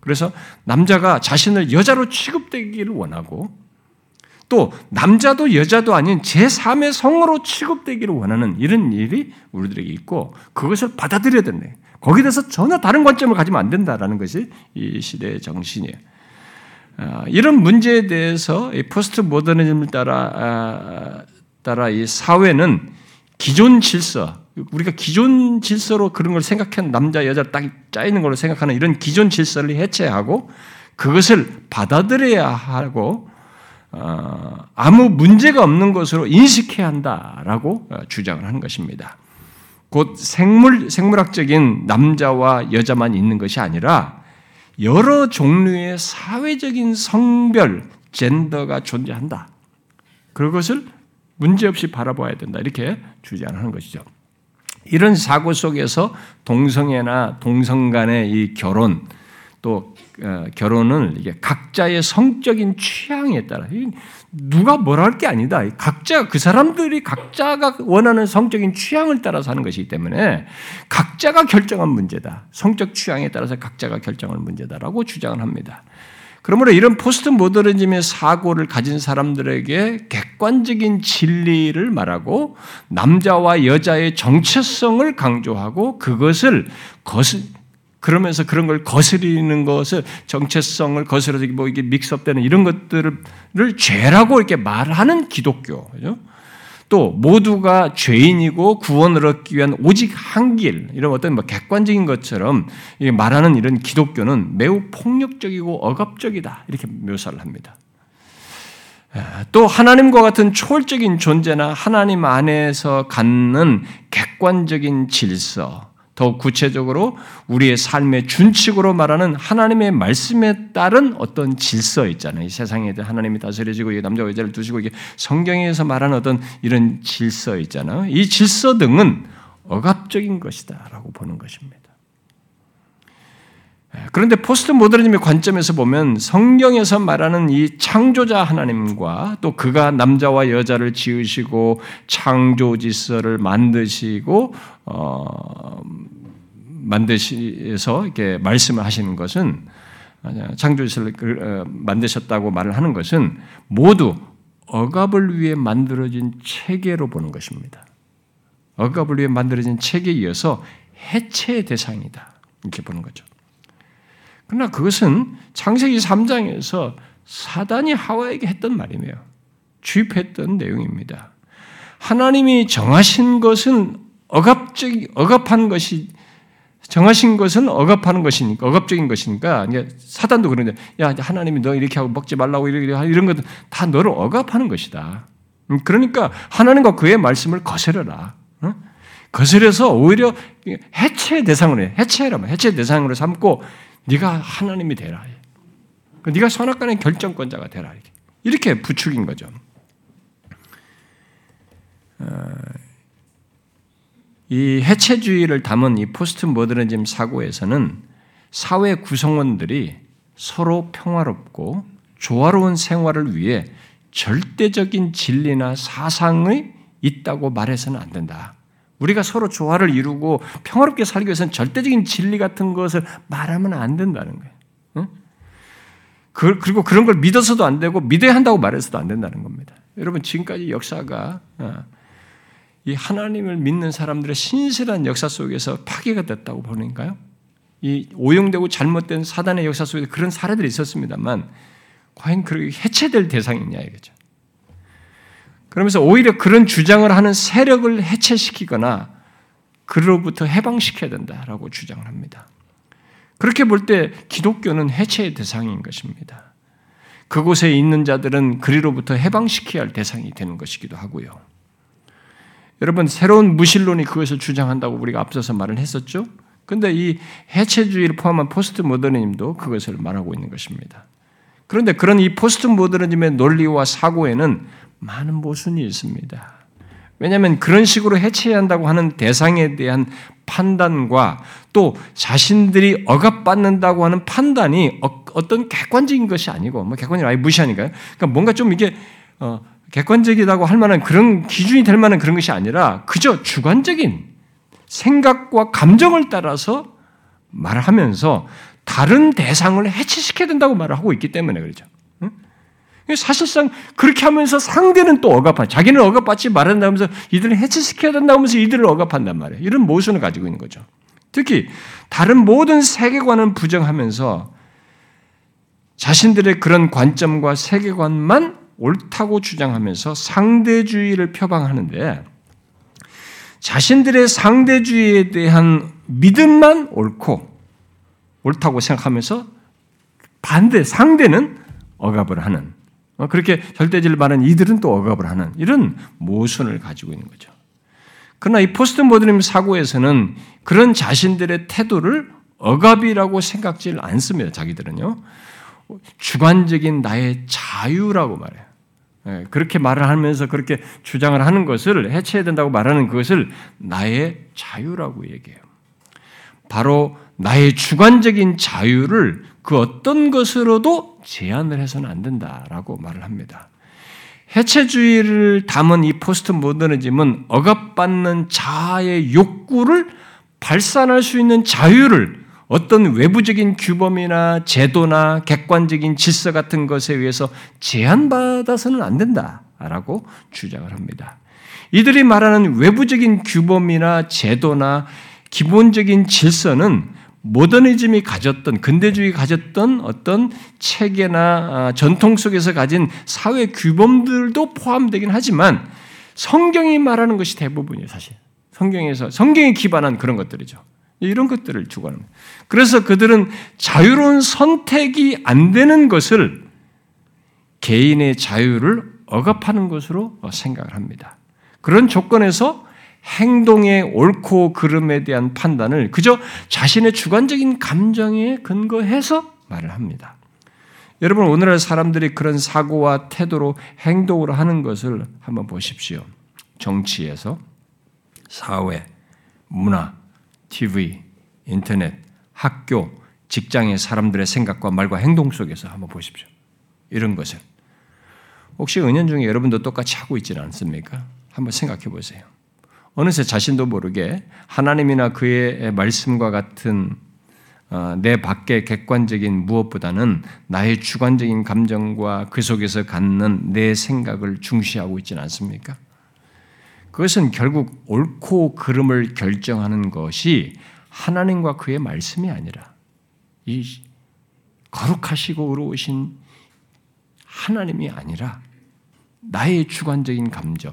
그래서 남자가 자신을 여자로 취급되기를 원하고 또 남자도 여자도 아닌 제3의 성으로 취급되기를 원하는 이런 일이 우리들에게 있고 그것을 받아들여야 된다. 거기에 대해서 전혀 다른 관점을 가지면 안 된다라는 것이 이 시대의 정신이에요. 아, 이런 문제에 대해서 포스트 모더니즘을 따라 아, 따라 이 사회는 기존 질서, 우리가 기존 질서로 그런 걸 생각한 남자, 여자 딱 짜이는 걸로 생각하는 이런 기존 질서를 해체하고 그것을 받아들여야 하고 어, 아무 문제가 없는 것으로 인식해야 한다라고 어, 주장을 하는 것입니다. 곧 생물 생물학적인 남자와 여자만 있는 것이 아니라 여러 종류의 사회적인 성별 젠더가 존재한다. 그것을 문제없이 바라봐야 된다. 이렇게 주장하는 것이죠. 이런 사고 속에서 동성애나 동성 간의 이 결혼 또 어, 결혼은 이게 각자의 성적인 취향에 따라 누가 뭐라 할 게 아니다. 각자 그 사람들이 각자가 원하는 성적인 취향을 따라서 하는 것이기 때문에 각자가 결정한 문제다. 성적 취향에 따라서 각자가 결정할 문제다라고 주장을 합니다. 그러므로 이런 포스트 모더니즘의 사고를 가진 사람들에게 객관적인 진리를 말하고 남자와 여자의 정체성을 강조하고 그것을 거스 그러면서 그런 걸 거스리는 것을 정체성을 거스려서 뭐 이게 믹스업되는 이런 것들을 죄라고 이렇게 말하는 기독교. 그죠? 또 모두가 죄인이고 구원을 얻기 위한 오직 한 길, 이런 어떤 뭐 객관적인 것처럼 말하는 이런 기독교는 매우 폭력적이고 억압적이다. 이렇게 묘사를 합니다. 또 하나님과 같은 초월적인 존재나 하나님 안에서 갖는 객관적인 질서, 더 구체적으로 우리의 삶의 준칙으로 말하는 하나님의 말씀에 따른 어떤 질서 있잖아요. 이 세상에 하나님이 다스려지고 남자와 여자를 두시고 이게 성경에서 말하는 어떤 이런 질서 있잖아요. 이 질서 등은 억압적인 것이다라고 보는 것입니다. 그런데 포스트 모더니즘의 관점에서 보면 성경에서 말하는 이 창조자 하나님과 또 그가 남자와 여자를 지으시고 창조 질서를 만드시고 어, 만드시서 이렇게 말씀을 하시는 것은 창조 질서를 그, 어, 만드셨다고 말을 하는 것은 모두 억압을 위해 만들어진 체계로 보는 것입니다. 억압을 위해 만들어진 체계에 이어서 해체의 대상이다. 이렇게 보는 거죠. 그러나 그것은 창세기 3장에서 사단이 하와에게 했던 말이며 주입했던 내용입니다. 하나님이 정하신 것은 억압적 억압한 것이 정하신 것은 억압하는 것이니까 억압적인 것이니까 사단도 그런데 야 하나님이 너 이렇게 하고 먹지 말라고 이렇게 이런 것도 다 너를 억압하는 것이다. 음, 그러니까 하나님과 그의 말씀을 거스려라. 거스려서 오히려 해체 대상으로 해. 해체라면 해체 대상으로 삼고 네가 하나님이 되라. 그 네가 선악간의 결정권자가 되라. 이렇게 부축인 거죠. 어, 이 해체주의를 담은 이 포스트 모더니즘 사고에서는 사회 구성원들이 서로 평화롭고 조화로운 생활을 위해 절대적인 진리나 사상이 있다고 말해서는 안 된다. 우리가 서로 조화를 이루고 평화롭게 살기 위해서는 절대적인 진리 같은 것을 말하면 안 된다는 거예요. 응? 그, 그리고 그런 걸 믿어서도 안 되고 믿어야 한다고 말해서도 안 된다는 겁니다. 여러분 지금까지 역사가 어, 이 하나님을 믿는 사람들의 신실한 역사 속에서 파괴가 됐다고 보는가요? 이 오용되고 잘못된 사단의 역사 속에 그런 사례들이 있었습니다만 과연 그렇게 해체될 대상이냐 이거죠. 그러면서 오히려 그런 주장을 하는 세력을 해체시키거나 그로부터 해방시켜야 된다라고 주장을 합니다. 그렇게 볼 때 기독교는 해체의 대상인 것입니다. 그곳에 있는 자들은 그리로부터 해방시켜야 할 대상이 되는 것이기도 하고요. 여러분 새로운 무신론이 그것을 주장한다고 우리가 앞서서 말을 했었죠. 근데 이 해체주의를 포함한 포스트 모더니즘도 그것을 말하고 있는 것입니다. 그런데 그런 이 포스트 모더니즘의 논리와 사고에는 많은 모순이 있습니다. 왜냐하면 그런 식으로 해체해야 한다고 하는 대상에 대한 판단과 또 자신들이 억압받는다고 하는 판단이 어떤 객관적인 것이 아니고 뭐 객관이 아예 무시하니까요. 그러니까 뭔가 좀 이게 어, 객관적이라고 할 만한 그런 기준이 될 만한 그런 것이 아니라 그저 주관적인 생각과 감정을 따라서 말하면서 다른 대상을 해체시켜야 된다고 말을 하고 있기 때문에 그렇죠. 사실상 그렇게 하면서 상대는 또 억압한, 자기는 억압받지 말한다면서 이들을 해체시켜야 된다면서 이들을 억압한단 말이에요. 이런 모순을 가지고 있는 거죠. 특히 다른 모든 세계관을 부정하면서 자신들의 그런 관점과 세계관만 옳다고 주장하면서 상대주의를 표방하는데 자신들의 상대주의에 대한 믿음만 옳고 옳다고 생각하면서 반대 상대는 억압을 하는 어, 그렇게 절대질 말은 이들은 또 억압을 하는 이런 모순을 가지고 있는 거죠. 그러나 이 포스트 모더니즘 사고에서는 그런 자신들의 태도를 억압이라고 생각질 않습니다. 자기들은요. 주관적인 나의 자유라고 말해요. 예, 그렇게 말을 하면서 그렇게 주장을 하는 것을 해체해야 된다고 말하는 그것을 나의 자유라고 얘기해요. 바로 나의 주관적인 자유를 그 어떤 것으로도 제한을 해서는 안 된다라고 말을 합니다. 해체주의를 담은 이 포스트 모더니즘은 억압받는 자아의 욕구를 발산할 수 있는 자유를 어떤 외부적인 규범이나 제도나 객관적인 질서 같은 것에 의해서 제한받아서는 안 된다라고 주장을 합니다. 이들이 말하는 외부적인 규범이나 제도나 기본적인 질서는 모더니즘이 가졌던 근대주의 가졌던 어떤 체계나 아, 전통 속에서 가진 사회 규범들도 포함되긴 하지만 성경이 말하는 것이 대부분이에요, 사실. 성경에서 성경에 기반한 그런 것들이죠. 이런 것들을 주관합니다. 그래서 그들은 자유로운 선택이 안 되는 것을 개인의 자유를 억압하는 것으로 생각을 합니다. 그런 조건에서 행동의 옳고 그름에 대한 판단을 그저 자신의 주관적인 감정에 근거해서 말을 합니다. 여러분 오늘날 사람들이 그런 사고와 태도로 행동으로 하는 것을 한번 보십시오. 정치에서 사회, 문화, TV, 인터넷, 학교, 직장의 사람들의 생각과 말과 행동 속에서 한번 보십시오. 이런 것을 혹시 은연 중에 여러분도 똑같이 하고 있지는 않습니까? 한번 생각해 보세요. 어느새 자신도 모르게 하나님이나 그의 말씀과 같은 어, 내 밖의 객관적인 무엇보다는 나의 주관적인 감정과 그 속에서 갖는 내 생각을 중시하고 있지는 않습니까? 그것은 결국 옳고 그름을 결정하는 것이 하나님과 그의 말씀이 아니라 이 거룩하시고 의로우신 하나님이 아니라 나의 주관적인 감정,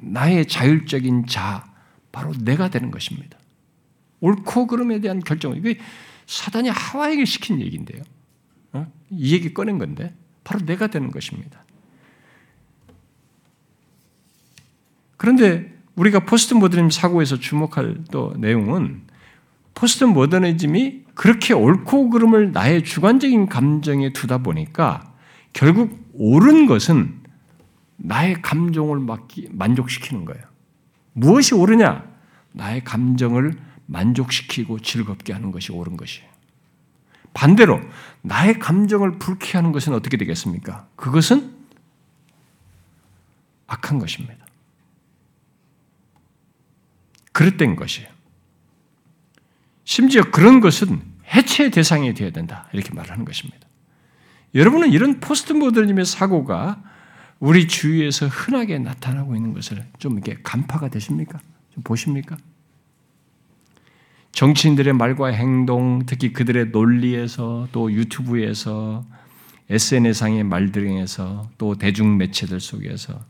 나의 자율적인 자, 바로 내가 되는 것입니다. 옳고 그름에 대한 결정, 이게 사단이 하와에게 시킨 얘기인데요. 어? 이 얘기 꺼낸 건데, 바로 내가 되는 것입니다. 그런데 우리가 포스트 모더니즘 사고에서 주목할 또 내용은 포스트 모더니즘이 그렇게 옳고 그름을 나의 주관적인 감정에 두다 보니까 결국 옳은 것은 나의 감정을 만족시키는 거예요. 무엇이 옳으냐? 나의 감정을 만족시키고 즐겁게 하는 것이 옳은 것이에요. 반대로 나의 감정을 불쾌하는 것은 어떻게 되겠습니까? 그것은 악한 것입니다. 그릇된 것이에요. 심지어 그런 것은 해체 대상이 되어야 된다. 이렇게 말하는 것입니다. 여러분은 이런 포스트 모더니즘의 사고가 우리 주위에서 흔하게 나타나고 있는 것을 좀 이렇게 간파가 되십니까? 좀 보십니까? 정치인들의 말과 행동, 특히 그들의 논리에서 또 유튜브에서 SNS상의 말들에서 또 대중 매체들 속에서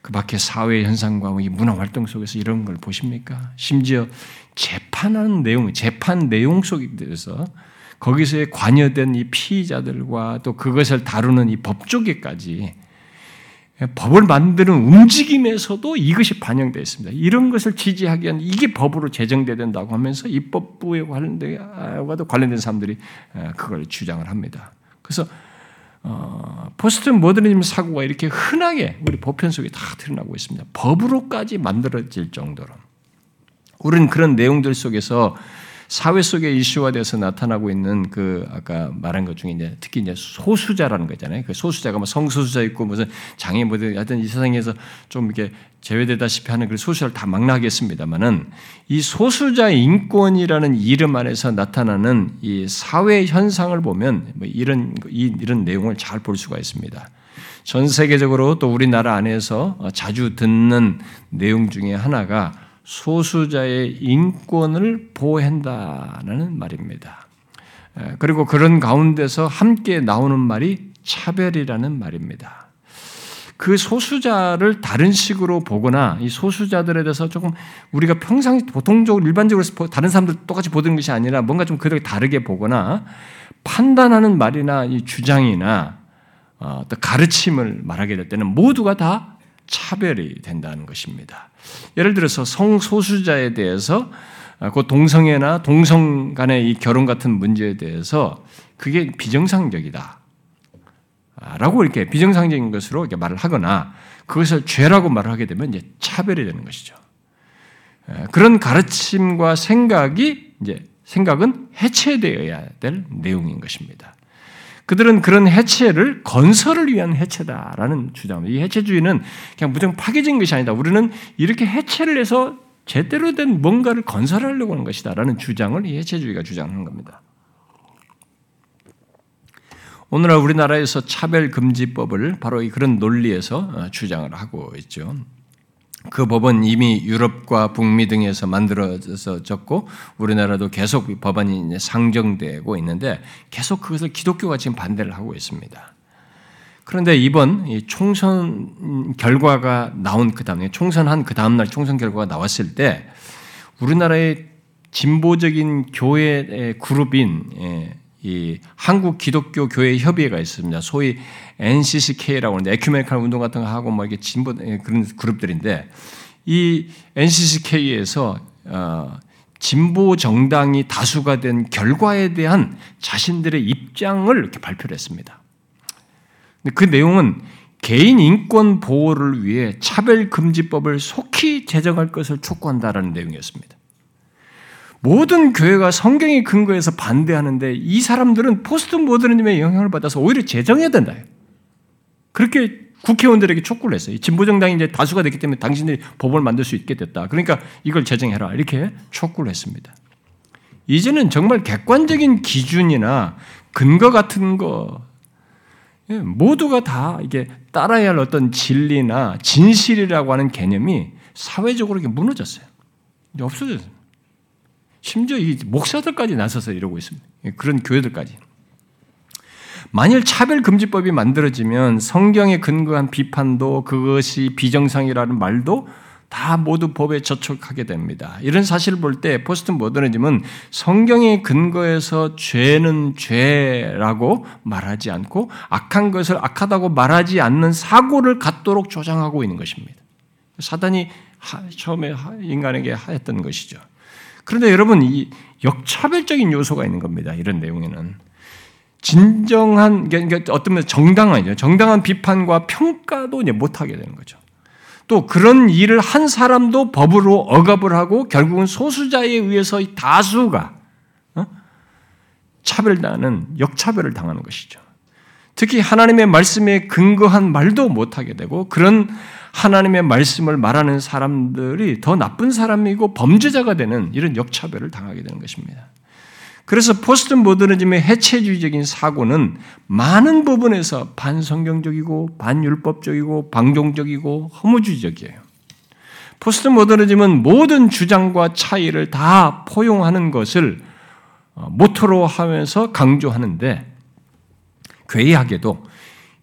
그 밖에 사회 현상과 이 문화 활동 속에서 이런 걸 보십니까? 심지어 재판하는 내용, 재판 내용 속에서 거기서의 관여된 이 피의자들과 또 그것을 다루는 이 법조계까지 법을 만드는 움직임에서도 이것이 반영되어 있습니다. 이런 것을 지지하기 위한 이게 법으로 제정돼야 된다고 하면서 입법부에 관련된, 관련된 사람들이 그걸 주장을 합니다. 그래서 어, 포스트 모더니즘 사고가 이렇게 흔하게 우리 보편 속에 다 드러나고 있습니다. 법으로까지 만들어질 정도로. 우리는 그런 내용들 속에서 사회 속에 이슈화돼서 나타나고 있는 그 아까 말한 것 중에 이제 특히 이제 소수자라는 거잖아요. 그 소수자가 뭐 성소수자 있고 무슨 장애인 뭐든 하여튼 이 세상에서 좀 이렇게 제외되다시피 하는 그 소수자를 다 망라하겠습니다만은 이 소수자 인권이라는 이름 안에서 나타나는 이 사회 현상을 보면 뭐 이런 이런 내용을 잘 볼 수가 있습니다. 전 세계적으로 또 우리나라 안에서 자주 듣는 내용 중에 하나가 소수자의 인권을 보호한다는 말입니다. 그리고 그런 가운데서 함께 나오는 말이 차별이라는 말입니다. 그 소수자를 다른 식으로 보거나 이 소수자들에 대해서 조금 우리가 평상 보통적으로 일반적으로 다른 사람들 똑같이 보는 것이 아니라 뭔가 좀 그렇게 다르게 보거나 판단하는 말이나 이 주장이나 어, 또 가르침을 말하게 될 때는 모두가 다 차별이 된다는 것입니다. 예를 들어서 성소수자에 대해서 그 동성애나 동성 간의 이 결혼 같은 문제에 대해서 그게 비정상적이다. 라고 이렇게 비정상적인 것으로 이렇게 말을 하거나 그것을 죄라고 말을 하게 되면 이제 차별이 되는 것이죠. 그런 가르침과 생각이 이제 생각은 해체되어야 될 내용인 것입니다. 그들은 그런 해체를 건설을 위한 해체다라는 주장입니다. 이 해체주의는 그냥 무조건 파괴적인 것이 아니다. 우리는 이렇게 해체를 해서 제대로 된 뭔가를 건설하려고 하는 것이다라는 주장을 이 해체주의가 주장하는 겁니다. 오늘날 우리나라에서 차별금지법을 바로 그런 논리에서 어, 주장을 하고 있죠. 그 법은 이미 유럽과 북미 등에서 만들어졌고 우리나라도 계속 법안이 상정되고 있는데 계속 그것을 기독교가 지금 반대를 하고 있습니다. 그런데 이번 총선 결과가 나온 그 다음에 총선한 그 다음 날 총선 결과가 나왔을 때 우리나라의 진보적인 교회 그룹인 예, 이 한국 기독교 교회 협의회가 있습니다. 소위 NCCK라고 하는데 에큐메니칼 운동 같은 거 하고 뭐 이게 진보 예, 그런 그룹들인데 이 NCCK에서 어, 진보 정당이 다수가 된 결과에 대한 자신들의 입장을 이렇게 발표를 했습니다. 그 내용은 개인 인권 보호를 위해 차별금지법을 속히 제정할 것을 촉구한다라는 내용이었습니다. 모든 교회가 성경의 근거에서 반대하는데 이 사람들은 포스트 모더니즘의 영향을 받아서 오히려 제정해야 된다. 그렇게 국회의원들에게 촉구를 했어요. 진보정당이 이제 다수가 됐기 때문에 당신들이 법을 만들 수 있게 됐다. 그러니까 이걸 제정해라. 이렇게 촉구를 했습니다. 이제는 정말 객관적인 기준이나 근거 같은 거 예, 모두가 다 이게 따라야 할 어떤 진리나 진실이라고 하는 개념이 사회적으로 이렇게 무너졌어요. 없어졌어요. 심지어 이 목사들까지 나서서 이러고 있습니다. 예, 그런 교회들까지. 만일 차별금지법이 만들어지면 성경에 근거한 비판도 그것이 비정상이라는 말도 다 모두 법에 저촉하게 됩니다. 이런 사실을 볼 때 포스트 모더니즘은 성경의 근거에서 죄는 죄라고 말하지 않고 악한 것을 악하다고 말하지 않는 사고를 갖도록 조장하고 있는 것입니다. 사단이 처음에 인간에게 하였던 것이죠. 그런데 여러분 이 역차별적인 요소가 있는 겁니다. 이런 내용에는 진정한 그러니까 어떤 면 정당한이죠. 정당한 비판과 평가도 이제 못 하게 되는 거죠. 또 그런 일을 한 사람도 법으로 억압을 하고 결국은 소수자에 의해서 다수가 어? 차별당하는 역차별을 당하는 것이죠. 특히 하나님의 말씀에 근거한 말도 못하게 되고 그런 하나님의 말씀을 말하는 사람들이 더 나쁜 사람이고 범죄자가 되는 이런 역차별을 당하게 되는 것입니다. 그래서 포스트 모더니즘의 해체주의적인 사고는 많은 부분에서 반성경적이고 반율법적이고 방종적이고 허무주의적이에요. 포스트 모더니즘은 모든 주장과 차이를 다 포용하는 것을 어, 모토로 하면서 강조하는데 괴이하게도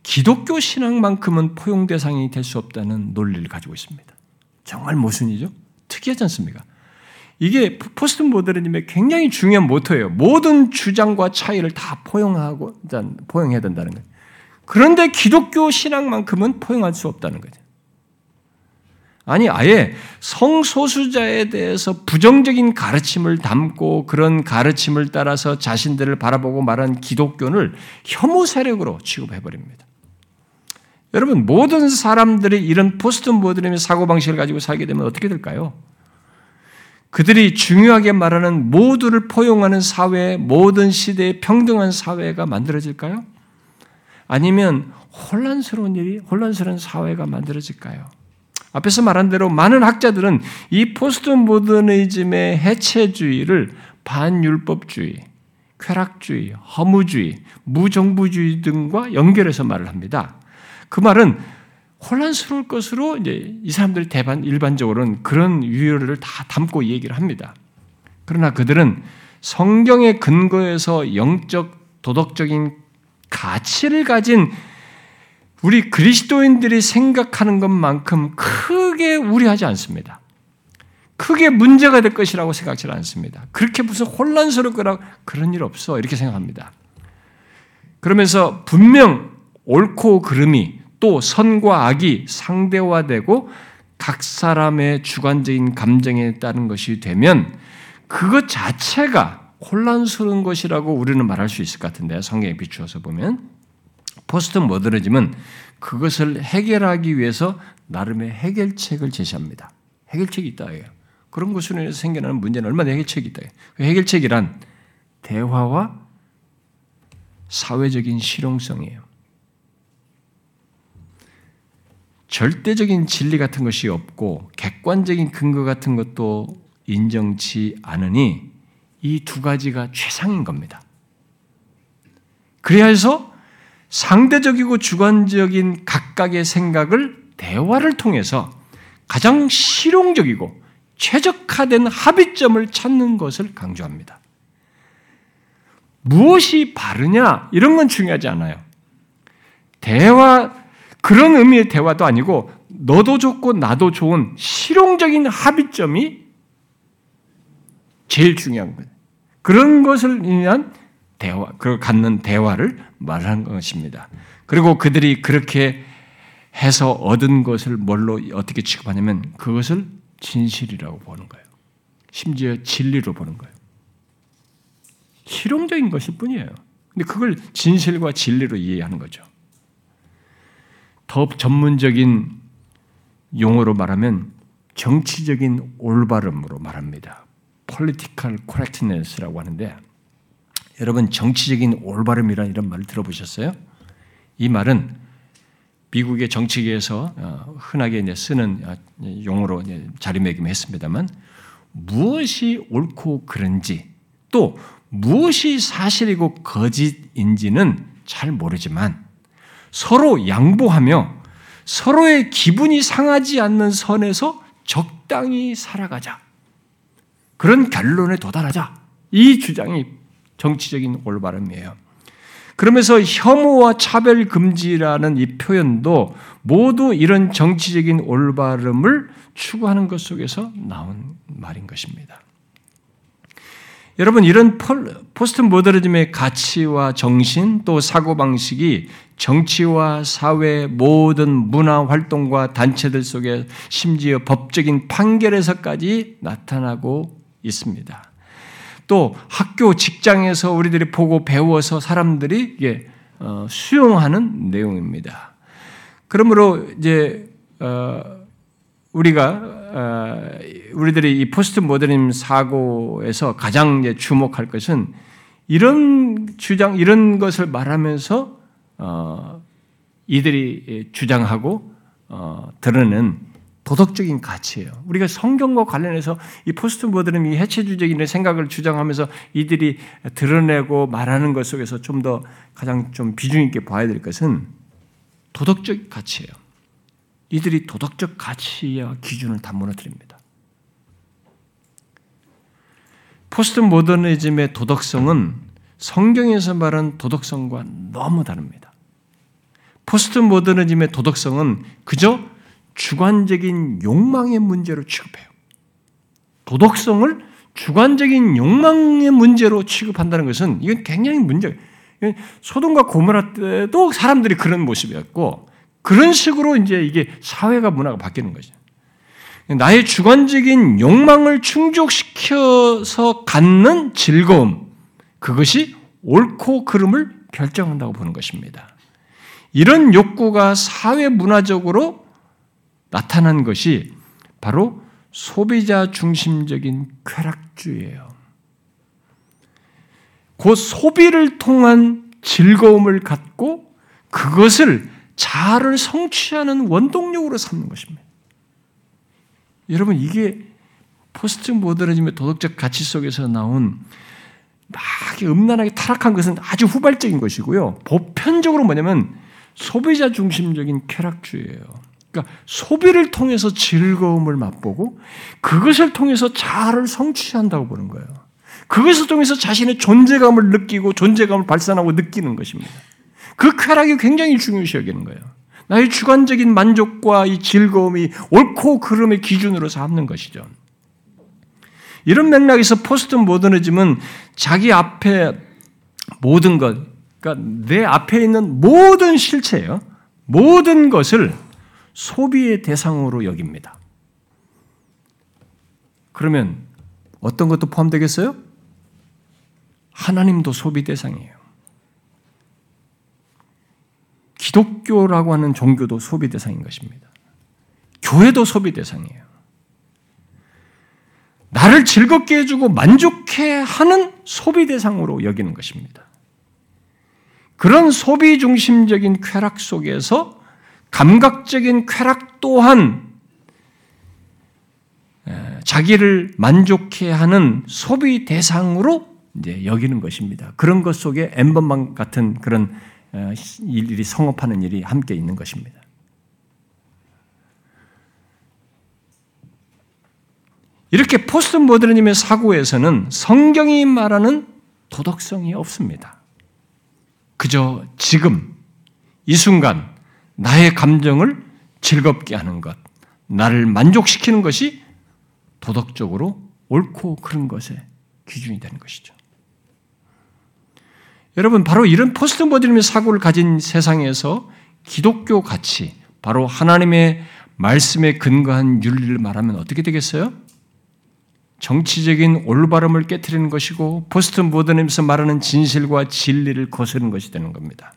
기독교 신앙만큼은 포용 대상이 될 수 없다는 논리를 가지고 있습니다. 정말 모순이죠? 특이하지 않습니까? 이게 포스트 모더니즘의 굉장히 중요한 모토예요. 모든 주장과 차이를 다 포용하고 포용해야 된다는 거예요. 그런데 기독교 신앙만큼은 포용할 수 없다는 거죠. 아니 아예 성소수자에 대해서 부정적인 가르침을 담고 그런 가르침을 따라서 자신들을 바라보고 말한 기독교를 혐오 세력으로 취급해 버립니다. 여러분 모든 사람들이 이런 포스트 모더니즘의 사고 방식을 가지고 살게 되면 어떻게 될까요? 그들이 중요하게 말하는 모두를 포용하는 사회, 모든 시대의 평등한 사회가 만들어질까요? 아니면 혼란스러운 일이, 혼란스러운 사회가 만들어질까요? 앞에서 말한 대로 많은 학자들은 이 포스트 모더니즘의 해체주의를 반율법주의, 쾌락주의, 허무주의, 무정부주의 등과 연결해서 말을 합니다. 그 말은 혼란스러울 것으로 이제 이 사람들이 대반 일반적으로는 그런 유효를 다 담고 얘기를 합니다. 그러나 그들은 성경의 근거에서 영적 도덕적인 가치를 가진 우리 그리스도인들이 생각하는 것만큼 크게 우려하지 않습니다. 크게 문제가 될 것이라고 생각지 않습니다. 그렇게 무슨 혼란스러울 거라 그런 일 없어 이렇게 생각합니다. 그러면서 분명 옳고 그름이 또 선과 악이 상대화되고 각 사람의 주관적인 감정에 따른 것이 되면 그것 자체가 혼란스러운 것이라고 우리는 말할 수 있을 것 같은데 성경에 비추어서 보면 포스트 모더니즘은 그것을 해결하기 위해서 나름의 해결책을 제시합니다. 해결책이 있다. 그런 것으로 인해서 생겨나는 문제는 얼마나 해결책이 있다. 그 해결책이란 대화와 사회적인 실용성이에요. 절대적인 진리 같은 것이 없고 객관적인 근거 같은 것도 인정치 않으니 이 두 가지가 최상인 겁니다. 그래야 해서 상대적이고 주관적인 각각의 생각을 대화를 통해서 가장 실용적이고 최적화된 합의점을 찾는 것을 강조합니다. 무엇이 바르냐 이런 건 중요하지 않아요. 대화 그런 의미의 대화도 아니고 너도 좋고 나도 좋은 실용적인 합의점이 제일 중요한 거예요. 그런 것을 위한 대화, 그 갖는 대화를 말하는 것입니다. 그리고 그들이 그렇게 해서 얻은 것을 뭘로 어떻게 취급하냐면 그것을 진실이라고 보는 거예요. 심지어 진리로 보는 거예요. 실용적인 것일 뿐이에요. 근데 그걸 진실과 진리로 이해하는 거죠. 더 전문적인 용어로 말하면 정치적인 올바름으로 말합니다. political correctness라고 하는데 여러분 정치적인 올바름이라는 이런 말을 들어보셨어요? 이 말은 미국의 정치계에서 어, 흔하게 쓰는 어, 용어로 자리매김했습니다만 무엇이 옳고 그른지 또 무엇이 사실이고 거짓인지는 잘 모르지만 서로 양보하며 서로의 기분이 상하지 않는 선에서 적당히 살아가자. 그런 결론에 도달하자. 이 주장이 정치적인 올바름이에요. 그러면서 혐오와 차별 금지라는 이 표현도 모두 이런 정치적인 올바름을 추구하는 것 속에서 나온 말인 것입니다. 여러분 이런 포스트 모더니즘의 가치와 정신 또 사고 방식이 정치와 사회 모든 문화 활동과 단체들 속에 심지어 법적인 판결에서까지 나타나고 있습니다. 또 학교, 직장에서 우리들이 보고 배워서 사람들이 이게 어, 수용하는 내용입니다. 그러므로 이제 어, 우리가 어, 우리들이 이 포스트 모더니즘 사고에서 가장 주목할 것은 이런 주장, 이런 것을 말하면서 이들이 주장하고 드러낸 도덕적인 가치예요. 우리가 성경과 관련해서 이 포스트 모더니즘 해체주의적인 생각을 주장하면서 이들이 드러내고 말하는 것 속에서 좀 더 가장 좀 비중 있게 봐야 될 것은 도덕적 가치예요. 이들이 도덕적 가치와 기준을 다 무너뜨립니다. 포스트 모더니즘의 도덕성은 성경에서 말한 도덕성과 너무 다릅니다. 포스트 모더니즘의 도덕성은 그저 주관적인 욕망의 문제로 취급해요. 도덕성을 주관적인 욕망의 문제로 취급한다는 것은 이건 굉장히 문제. 소돔과 고모라 때도 사람들이 그런 모습이었고 그런 식으로 이제 이게 사회가 문화가 바뀌는 거죠. 나의 주관적인 욕망을 충족시켜서 갖는 즐거움 그것이 옳고 그름을 결정한다고 보는 것입니다. 이런 욕구가 사회 문화적으로 나타난 것이 바로 소비자 중심적인 쾌락주의예요. 그 소비를 통한 즐거움을 갖고 그것을 자아를 성취하는 원동력으로 삼는 것입니다. 여러분 이게 포스트 모더니즘의 도덕적 가치 속에서 나온 막 음란하게 타락한 것은 아주 후발적인 것이고요. 보편적으로 뭐냐면 소비자 중심적인 쾌락주의예요. 그러니까 소비를 통해서 즐거움을 맛보고 그것을 통해서 자아를 성취한다고 보는 거예요. 그것을 통해서 자신의 존재감을 느끼고 존재감을 발산하고 느끼는 것입니다. 그 쾌락이 굉장히 중요시 여기는 거예요. 나의 주관적인 만족과 이 즐거움이 옳고 그름의 기준으로 삼는 것이죠. 이런 맥락에서 포스트 모더니즘은 자기 앞에 모든 것, 그러니까 내 앞에 있는 모든 실체예요. 모든 것을 소비의 대상으로 여깁니다. 그러면 어떤 것도 포함되겠어요? 하나님도 소비 대상이에요. 기독교라고 하는 종교도 소비 대상인 것입니다. 교회도 소비 대상이에요. 나를 즐겁게 해주고 만족해 하는 소비 대상으로 여기는 것입니다. 그런 소비 중심적인 쾌락 속에서 감각적인 쾌락 또한 자기를 만족해 하는 소비 대상으로 이제 여기는 것입니다. 그런 것 속에 엠번방 같은 그런 일이 성업하는 일이 함께 있는 것입니다. 이렇게 포스트 모더니즘의 사고에서는 성경이 말하는 도덕성이 없습니다. 그저 지금 이 순간 나의 감정을 즐겁게 하는 것, 나를 만족시키는 것이 도덕적으로 옳고 그른 것의 기준이 되는 것이죠. 여러분 바로 이런 포스트 모더니즘의 사고를 가진 세상에서 기독교 가치, 바로 하나님의 말씀에 근거한 윤리를 말하면 어떻게 되겠어요? 정치적인 올바름을 깨뜨리는 것이고 포스트 모더니즘에서 말하는 진실과 진리를 거스르는 것이 되는 겁니다.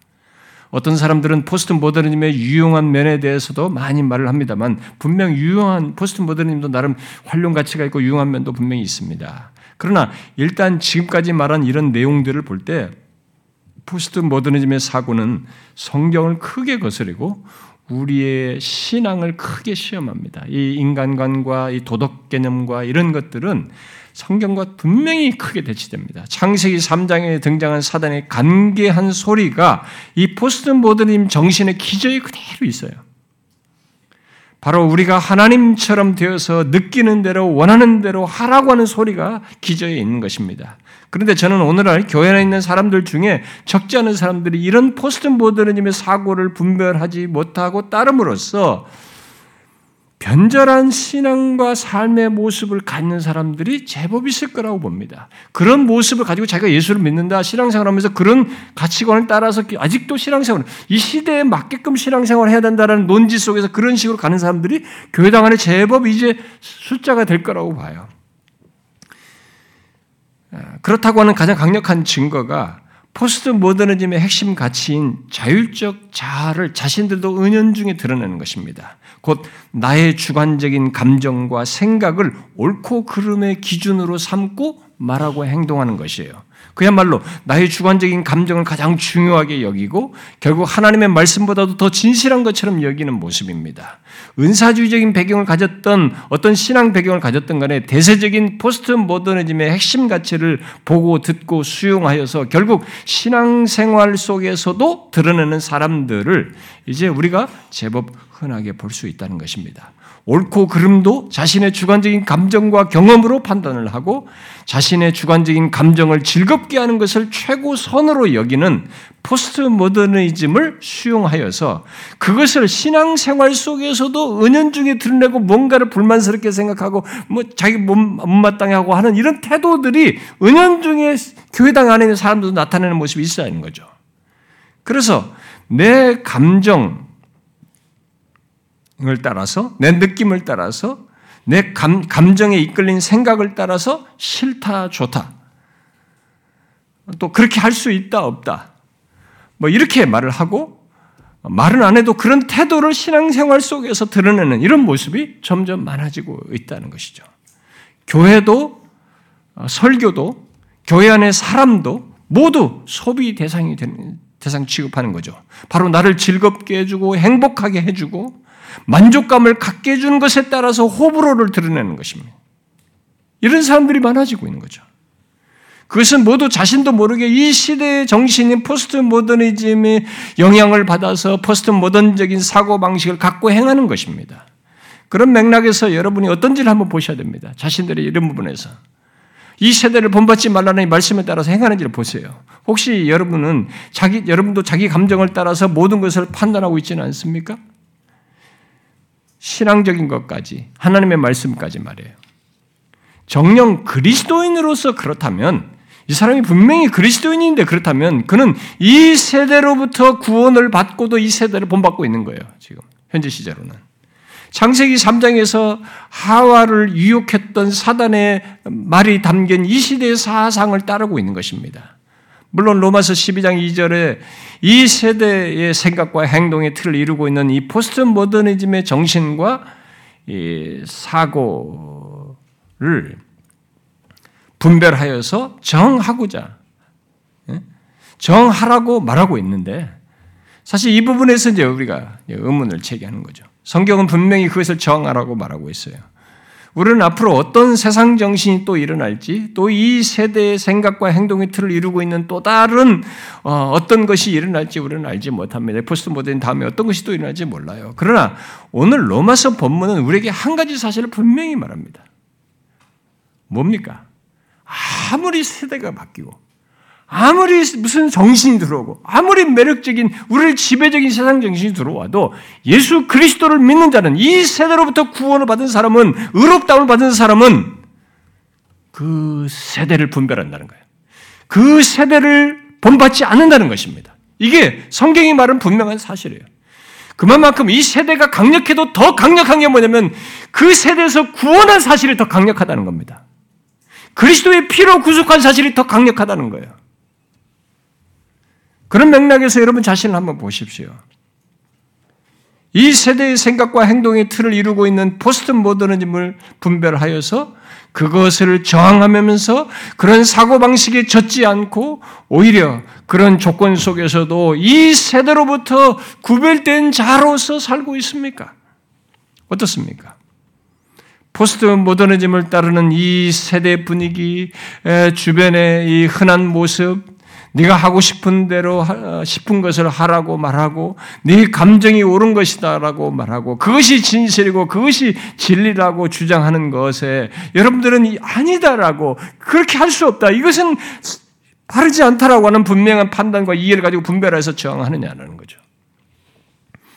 어떤 사람들은 포스트 모더니즘의 유용한 면에 대해서도 많이 말을 합니다만 분명 유용한 포스트 모더니즘도 나름 활용 가치가 있고 유용한 면도 분명히 있습니다. 그러나 일단 지금까지 말한 이런 내용들을 볼 때 포스트 모더니즘의 사고는 성경을 크게 거스르고 우리의 신앙을 크게 시험합니다. 이 인간관과 이 도덕 개념과 이런 것들은 성경과 분명히 크게 대치됩니다. 창세기 3장에 등장한 사단의 간교한 소리가 이 포스트 모더니즘 정신의 기저에 그대로 있어요. 바로 우리가 하나님처럼 되어서 느끼는 대로 원하는 대로 하라고 하는 소리가 기저에 있는 것입니다. 그런데 저는 오늘날 교회 안에 있는 사람들 중에 적지 않은 사람들이 이런 포스트 모더니즘의 사고를 분별하지 못하고 따름으로써 변절한 신앙과 삶의 모습을 갖는 사람들이 제법 있을 거라고 봅니다. 그런 모습을 가지고 자기가 예수를 믿는다, 신앙생활 하면서 그런 가치관을 따라서 아직도 신앙생활, 이 시대에 맞게끔 신앙생활을 해야 된다는 논지 속에서 그런 식으로 가는 사람들이 교회당 안에 제법 이제 숫자가 될 거라고 봐요. 아, 그렇다고 하는 가장 강력한 증거가 포스트 모더니즘의 핵심 가치인 자율적 자아를 자신들도 은연중에 드러내는 것입니다. 곧 나의 주관적인 감정과 생각을 옳고 그름의 기준으로 삼고 말하고 행동하는 것이에요. 그야말로 나의 주관적인 감정을 가장 중요하게 여기고 결국 하나님의 말씀보다도 더 진실한 것처럼 여기는 모습입니다. 은사주의적인 배경을 가졌던 어떤 신앙 배경을 가졌던 간에 대세적인 포스트 모더니즘의 핵심 가치를 보고 듣고 수용하여서 결국 신앙생활 속에서도 드러내는 사람들을 이제 우리가 제법 흔하게 볼 수 있다는 것입니다. 옳고 그름도 자신의 주관적인 감정과 경험으로 판단을 하고 자신의 주관적인 감정을 즐겁게 하는 것을 최고선으로 여기는 포스트 모더니즘을 수용하여서 그것을 신앙생활 속에서도 은연중에 드러내고 뭔가를 불만스럽게 생각하고 뭐 자기 못마땅해 하고 하는 이런 태도들이 은연중에 교회당 안에 있는 사람들도 나타내는 모습이 있어야 하는 거죠. 그래서 내 감정, 을 따라서 내 느낌을 따라서 내 감, 감정에 이끌린 생각을 따라서 싫다 좋다 또 그렇게 할 수 있다 없다 뭐 이렇게 말을 하고 말은 안 해도 그런 태도를 신앙생활 속에서 드러내는 이런 모습이 점점 많아지고 있다는 것이죠. 교회도 어, 설교도 교회 안의 사람도 모두 소비 대상이 되는 대상 취급하는 거죠. 바로 나를 즐겁게 해주고 행복하게 해주고 만족감을 갖게 해주는 것에 따라서 호불호를 드러내는 것입니다. 이런 사람들이 많아지고 있는 거죠. 그것은 모두 자신도 모르게 이 시대의 정신인 포스트 모더니즘의 영향을 받아서 포스트 모던적인 사고 방식을 갖고 행하는 것입니다. 그런 맥락에서 여러분이 어떤지를 한번 보셔야 됩니다. 자신들의 이런 부분에서. 이 세대를 본받지 말라는 이 말씀에 따라서 행하는지를 보세요. 혹시 여러분은 자기, 여러분도 자기 감정을 따라서 모든 것을 판단하고 있지는 않습니까? 신앙적인 것까지 하나님의 말씀까지 말해요. 정령 그리스도인으로서 그렇다면 이 사람이 분명히 그리스도인인데 그렇다면 그는 이 세대로부터 구원을 받고도 이 세대를 본받고 있는 거예요. 지금 현재 시제로는. 창세기 3장에서 하와를 유혹했던 사단의 말이 담긴 이 시대의 사상을 따르고 있는 것입니다. 물론 로마서 12장 2절에 이 세대의 생각과 행동의 틀을 이루고 있는 이 포스트 모더니즘의 정신과 이 사고를 분별하여서 정하고자 예? 정하라고 말하고 있는데 사실 이 부분에서 이제 우리가 의문을 제기하는 거죠. 성경은 분명히 그것을 정하라고 말하고 있어요. 우리는 앞으로 어떤 세상 정신이 또 일어날지, 또 이 세대의 생각과 행동의 틀을 이루고 있는 또 다른 어, 떤 것이 일어날지 우리는 알지 못합니다. 포스트 모던 다음에 어떤 것이 또 일어날지 몰라요. 그러나 오늘 로마서 본문은 우리에게 한 가지 사실을 분명히 말합니다. 뭡니까? 아무리 세대가 바뀌고 아무리 무슨 정신이 들어오고 아무리 매력적인 우리를 지배적인 세상 정신이 들어와도 예수 그리스도를 믿는 자는 이 세대로부터 구원을 받은 사람은 의롭다움을 받은 사람은 그 세대를 분별한다는 거예요. 그 세대를 본받지 않는다는 것입니다. 이게 성경이 말은 분명한 사실이에요. 그만큼 이 세대가 강력해도 더 강력한 게 뭐냐면 그 세대에서 구원한 사실이 더 강력하다는 겁니다. 그리스도의 피로 구속한 사실이 더 강력하다는 거예요. 그런 맥락에서 여러분 자신을 한번 보십시오. 이 세대의 생각과 행동의 틀을 이루고 있는 포스트 모더니즘을 분별하여서 그것을 저항하면서 그런 사고방식에 젖지 않고 오히려 그런 조건 속에서도 이 세대로부터 구별된 자로서 살고 있습니까? 어떻습니까? 포스트 모더니즘을 따르는 이 세대 분위기, 주변의 이 흔한 모습, 네가 하고 싶은 대로 싶은 것을 하라고 말하고 네 감정이 옳은 것이다라고 말하고 그것이 진실이고 그것이 진리라고 주장하는 것에 여러분들은 아니다라고 그렇게 할 수 없다. 이것은 바르지 않다라고 하는 분명한 판단과 이해를 가지고 분별해서 저항하느냐는 거죠.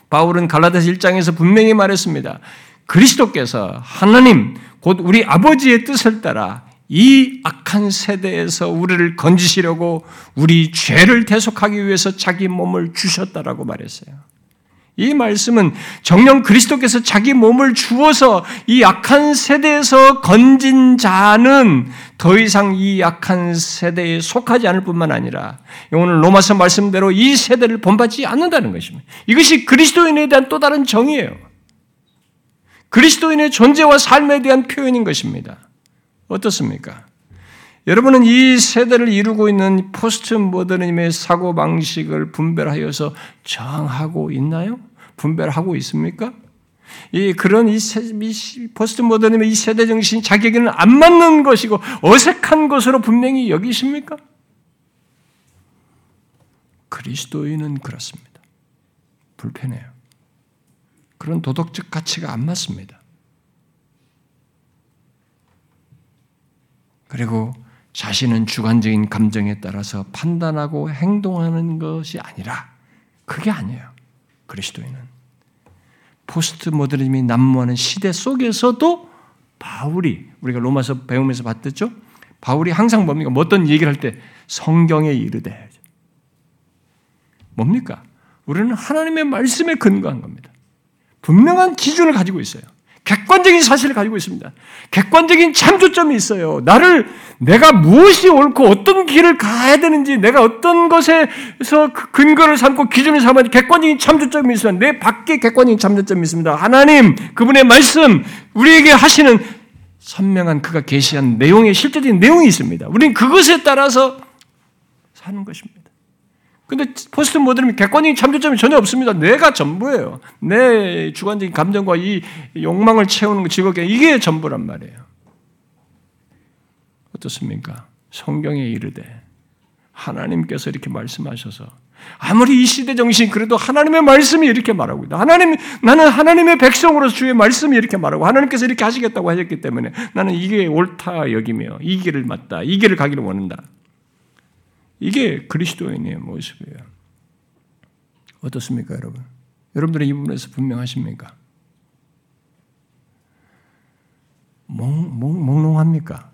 바울은 갈라디아서 1장에서 분명히 말했습니다. 그리스도께서 하나님 곧 우리 아버지의 뜻을 따라 이 악한 세대에서 우리를 건지시려고 우리 죄를 대속하기 위해서 자기 몸을 주셨다라고 말했어요. 이 말씀은 정령 그리스도께서 자기 몸을 주어서 이 악한 세대에서 건진 자는 더 이상 이 악한 세대에 속하지 않을 뿐만 아니라 오늘 로마서 말씀대로 이 세대를 본받지 않는다는 것입니다. 이것이 그리스도인에 대한 또 다른 정의예요. 그리스도인의 존재와 삶에 대한 표현인 것입니다. 어떻습니까? 여러분은 이 세대를 이루고 있는 포스트 모더니즘의 사고 방식을 분별하여서 저항하고 있나요? 분별하고 있습니까? 이 그런 이, 이 포스트 모더니즘의 이 세대 정신 자기에게는 안 맞는 것이고 어색한 것으로 분명히 여기십니까? 그리스도인은 그렇습니다. 불편해요. 그런 도덕적 가치가 안 맞습니다. 그리고 자신은 주관적인 감정에 따라서 판단하고 행동하는 것이 아니라 그게 아니에요. 그리스도인은 포스트 모더니즘이 난무하는 시대 속에서도 바울이 우리가 로마서 배우면서 봤댔죠. 바울이 항상 뭡니까? 뭐 어떤 얘기를 할 때 성경에 이르되 뭡니까? 우리는 하나님의 말씀에 근거한 겁니다. 분명한 기준을 가지고 있어요. 객관적인 사실을 가지고 있습니다. 객관적인 참조점이 있어요. 나를 내가 무엇이 옳고 어떤 길을 가야 되는지 내가 어떤 것에서 그 근거를 삼고 기준을 삼아야 객관적인 참조점이 있습니다. 내 밖에 객관적인 참조점이 있습니다. 하나님 그분의 말씀 우리에게 하시는 선명한 그가 계시한 내용의 실제적인 내용이 있습니다. 우리는 그것에 따라서 사는 것입니다. 근데 포스트 모더는 객관적인 참조점이 전혀 없습니다. 내가 전부예요. 내 주관적인 감정과 이 욕망을 채우는 즐겁게 이게 전부란 말이에요. 어떻습니까? 성경에 이르되 하나님께서 이렇게 말씀하셔서 아무리 이 시대 정신 그래도 하나님의 말씀이 이렇게 말하고 있다. 하나님 나는 하나님의 백성으로서 주의 말씀이 이렇게 말하고 하나님께서 이렇게 하시겠다고 하셨기 때문에 나는 이게 옳다 여기며 이 길을 맞다. 이 길을 가기를 원한다. 이게 그리스도인의 모습이에요. 어떻습니까, 여러분? 여러분들은 이 부분에서 분명하십니까? 몽, 몽, 몽롱합니까?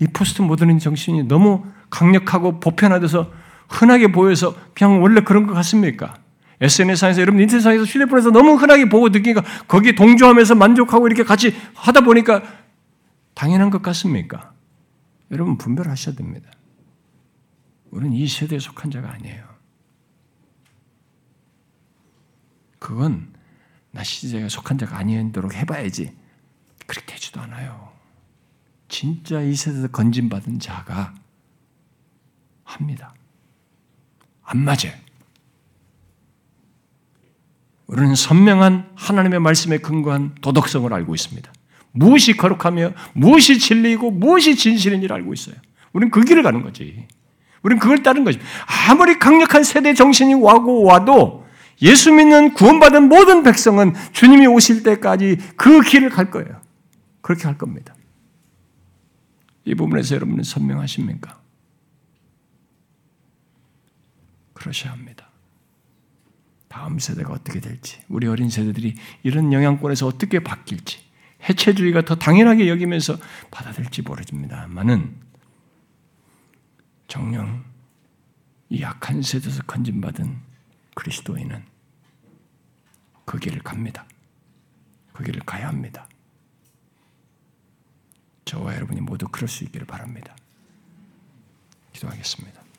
이 포스트 모더닌 정신이 너무 강력하고 보편화돼서 흔하게 보여서 그냥 원래 그런 것 같습니까? SNS상에서 여러분 인터넷상에서 휴대폰에서 너무 흔하게 보고 느끼니까 거기에 동조하면서 만족하고 이렇게 같이 하다 보니까 당연한 것 같습니까? 여러분 분별하셔야 됩니다. 우리는 이 세대에 속한 자가 아니에요. 그건 나 시대에 속한 자가 아니도록 해봐야지. 그렇게 되지도 않아요. 진짜 이 세대에서 건진받은 자가 합니다. 안 맞아요. 우리는 선명한 하나님의 말씀에 근거한 도덕성을 알고 있습니다. 무엇이 거룩하며 무엇이 진리이고 무엇이 진실인지를 알고 있어요. 우리는 그 길을 가는 거지. 우리는 그걸 따른 것입니다. 아무리 강력한 세대 정신이 와고 와도 예수 믿는 구원받은 모든 백성은 주님이 오실 때까지 그 길을 갈 거예요. 그렇게 할 겁니다. 이 부분에서 여러분은 선명하십니까? 그러셔야 합니다. 다음 세대가 어떻게 될지, 우리 어린 세대들이 이런 영향권에서 어떻게 바뀔지, 해체주의가 더 당연하게 여기면서 받아들일지 모르집니다만은 정령 이 약한 세대에서 건진받은 그리스도인은 그 길을 갑니다. 그 길을 가야 합니다. 저와 여러분이 모두 그럴 수 있기를 바랍니다. 기도하겠습니다.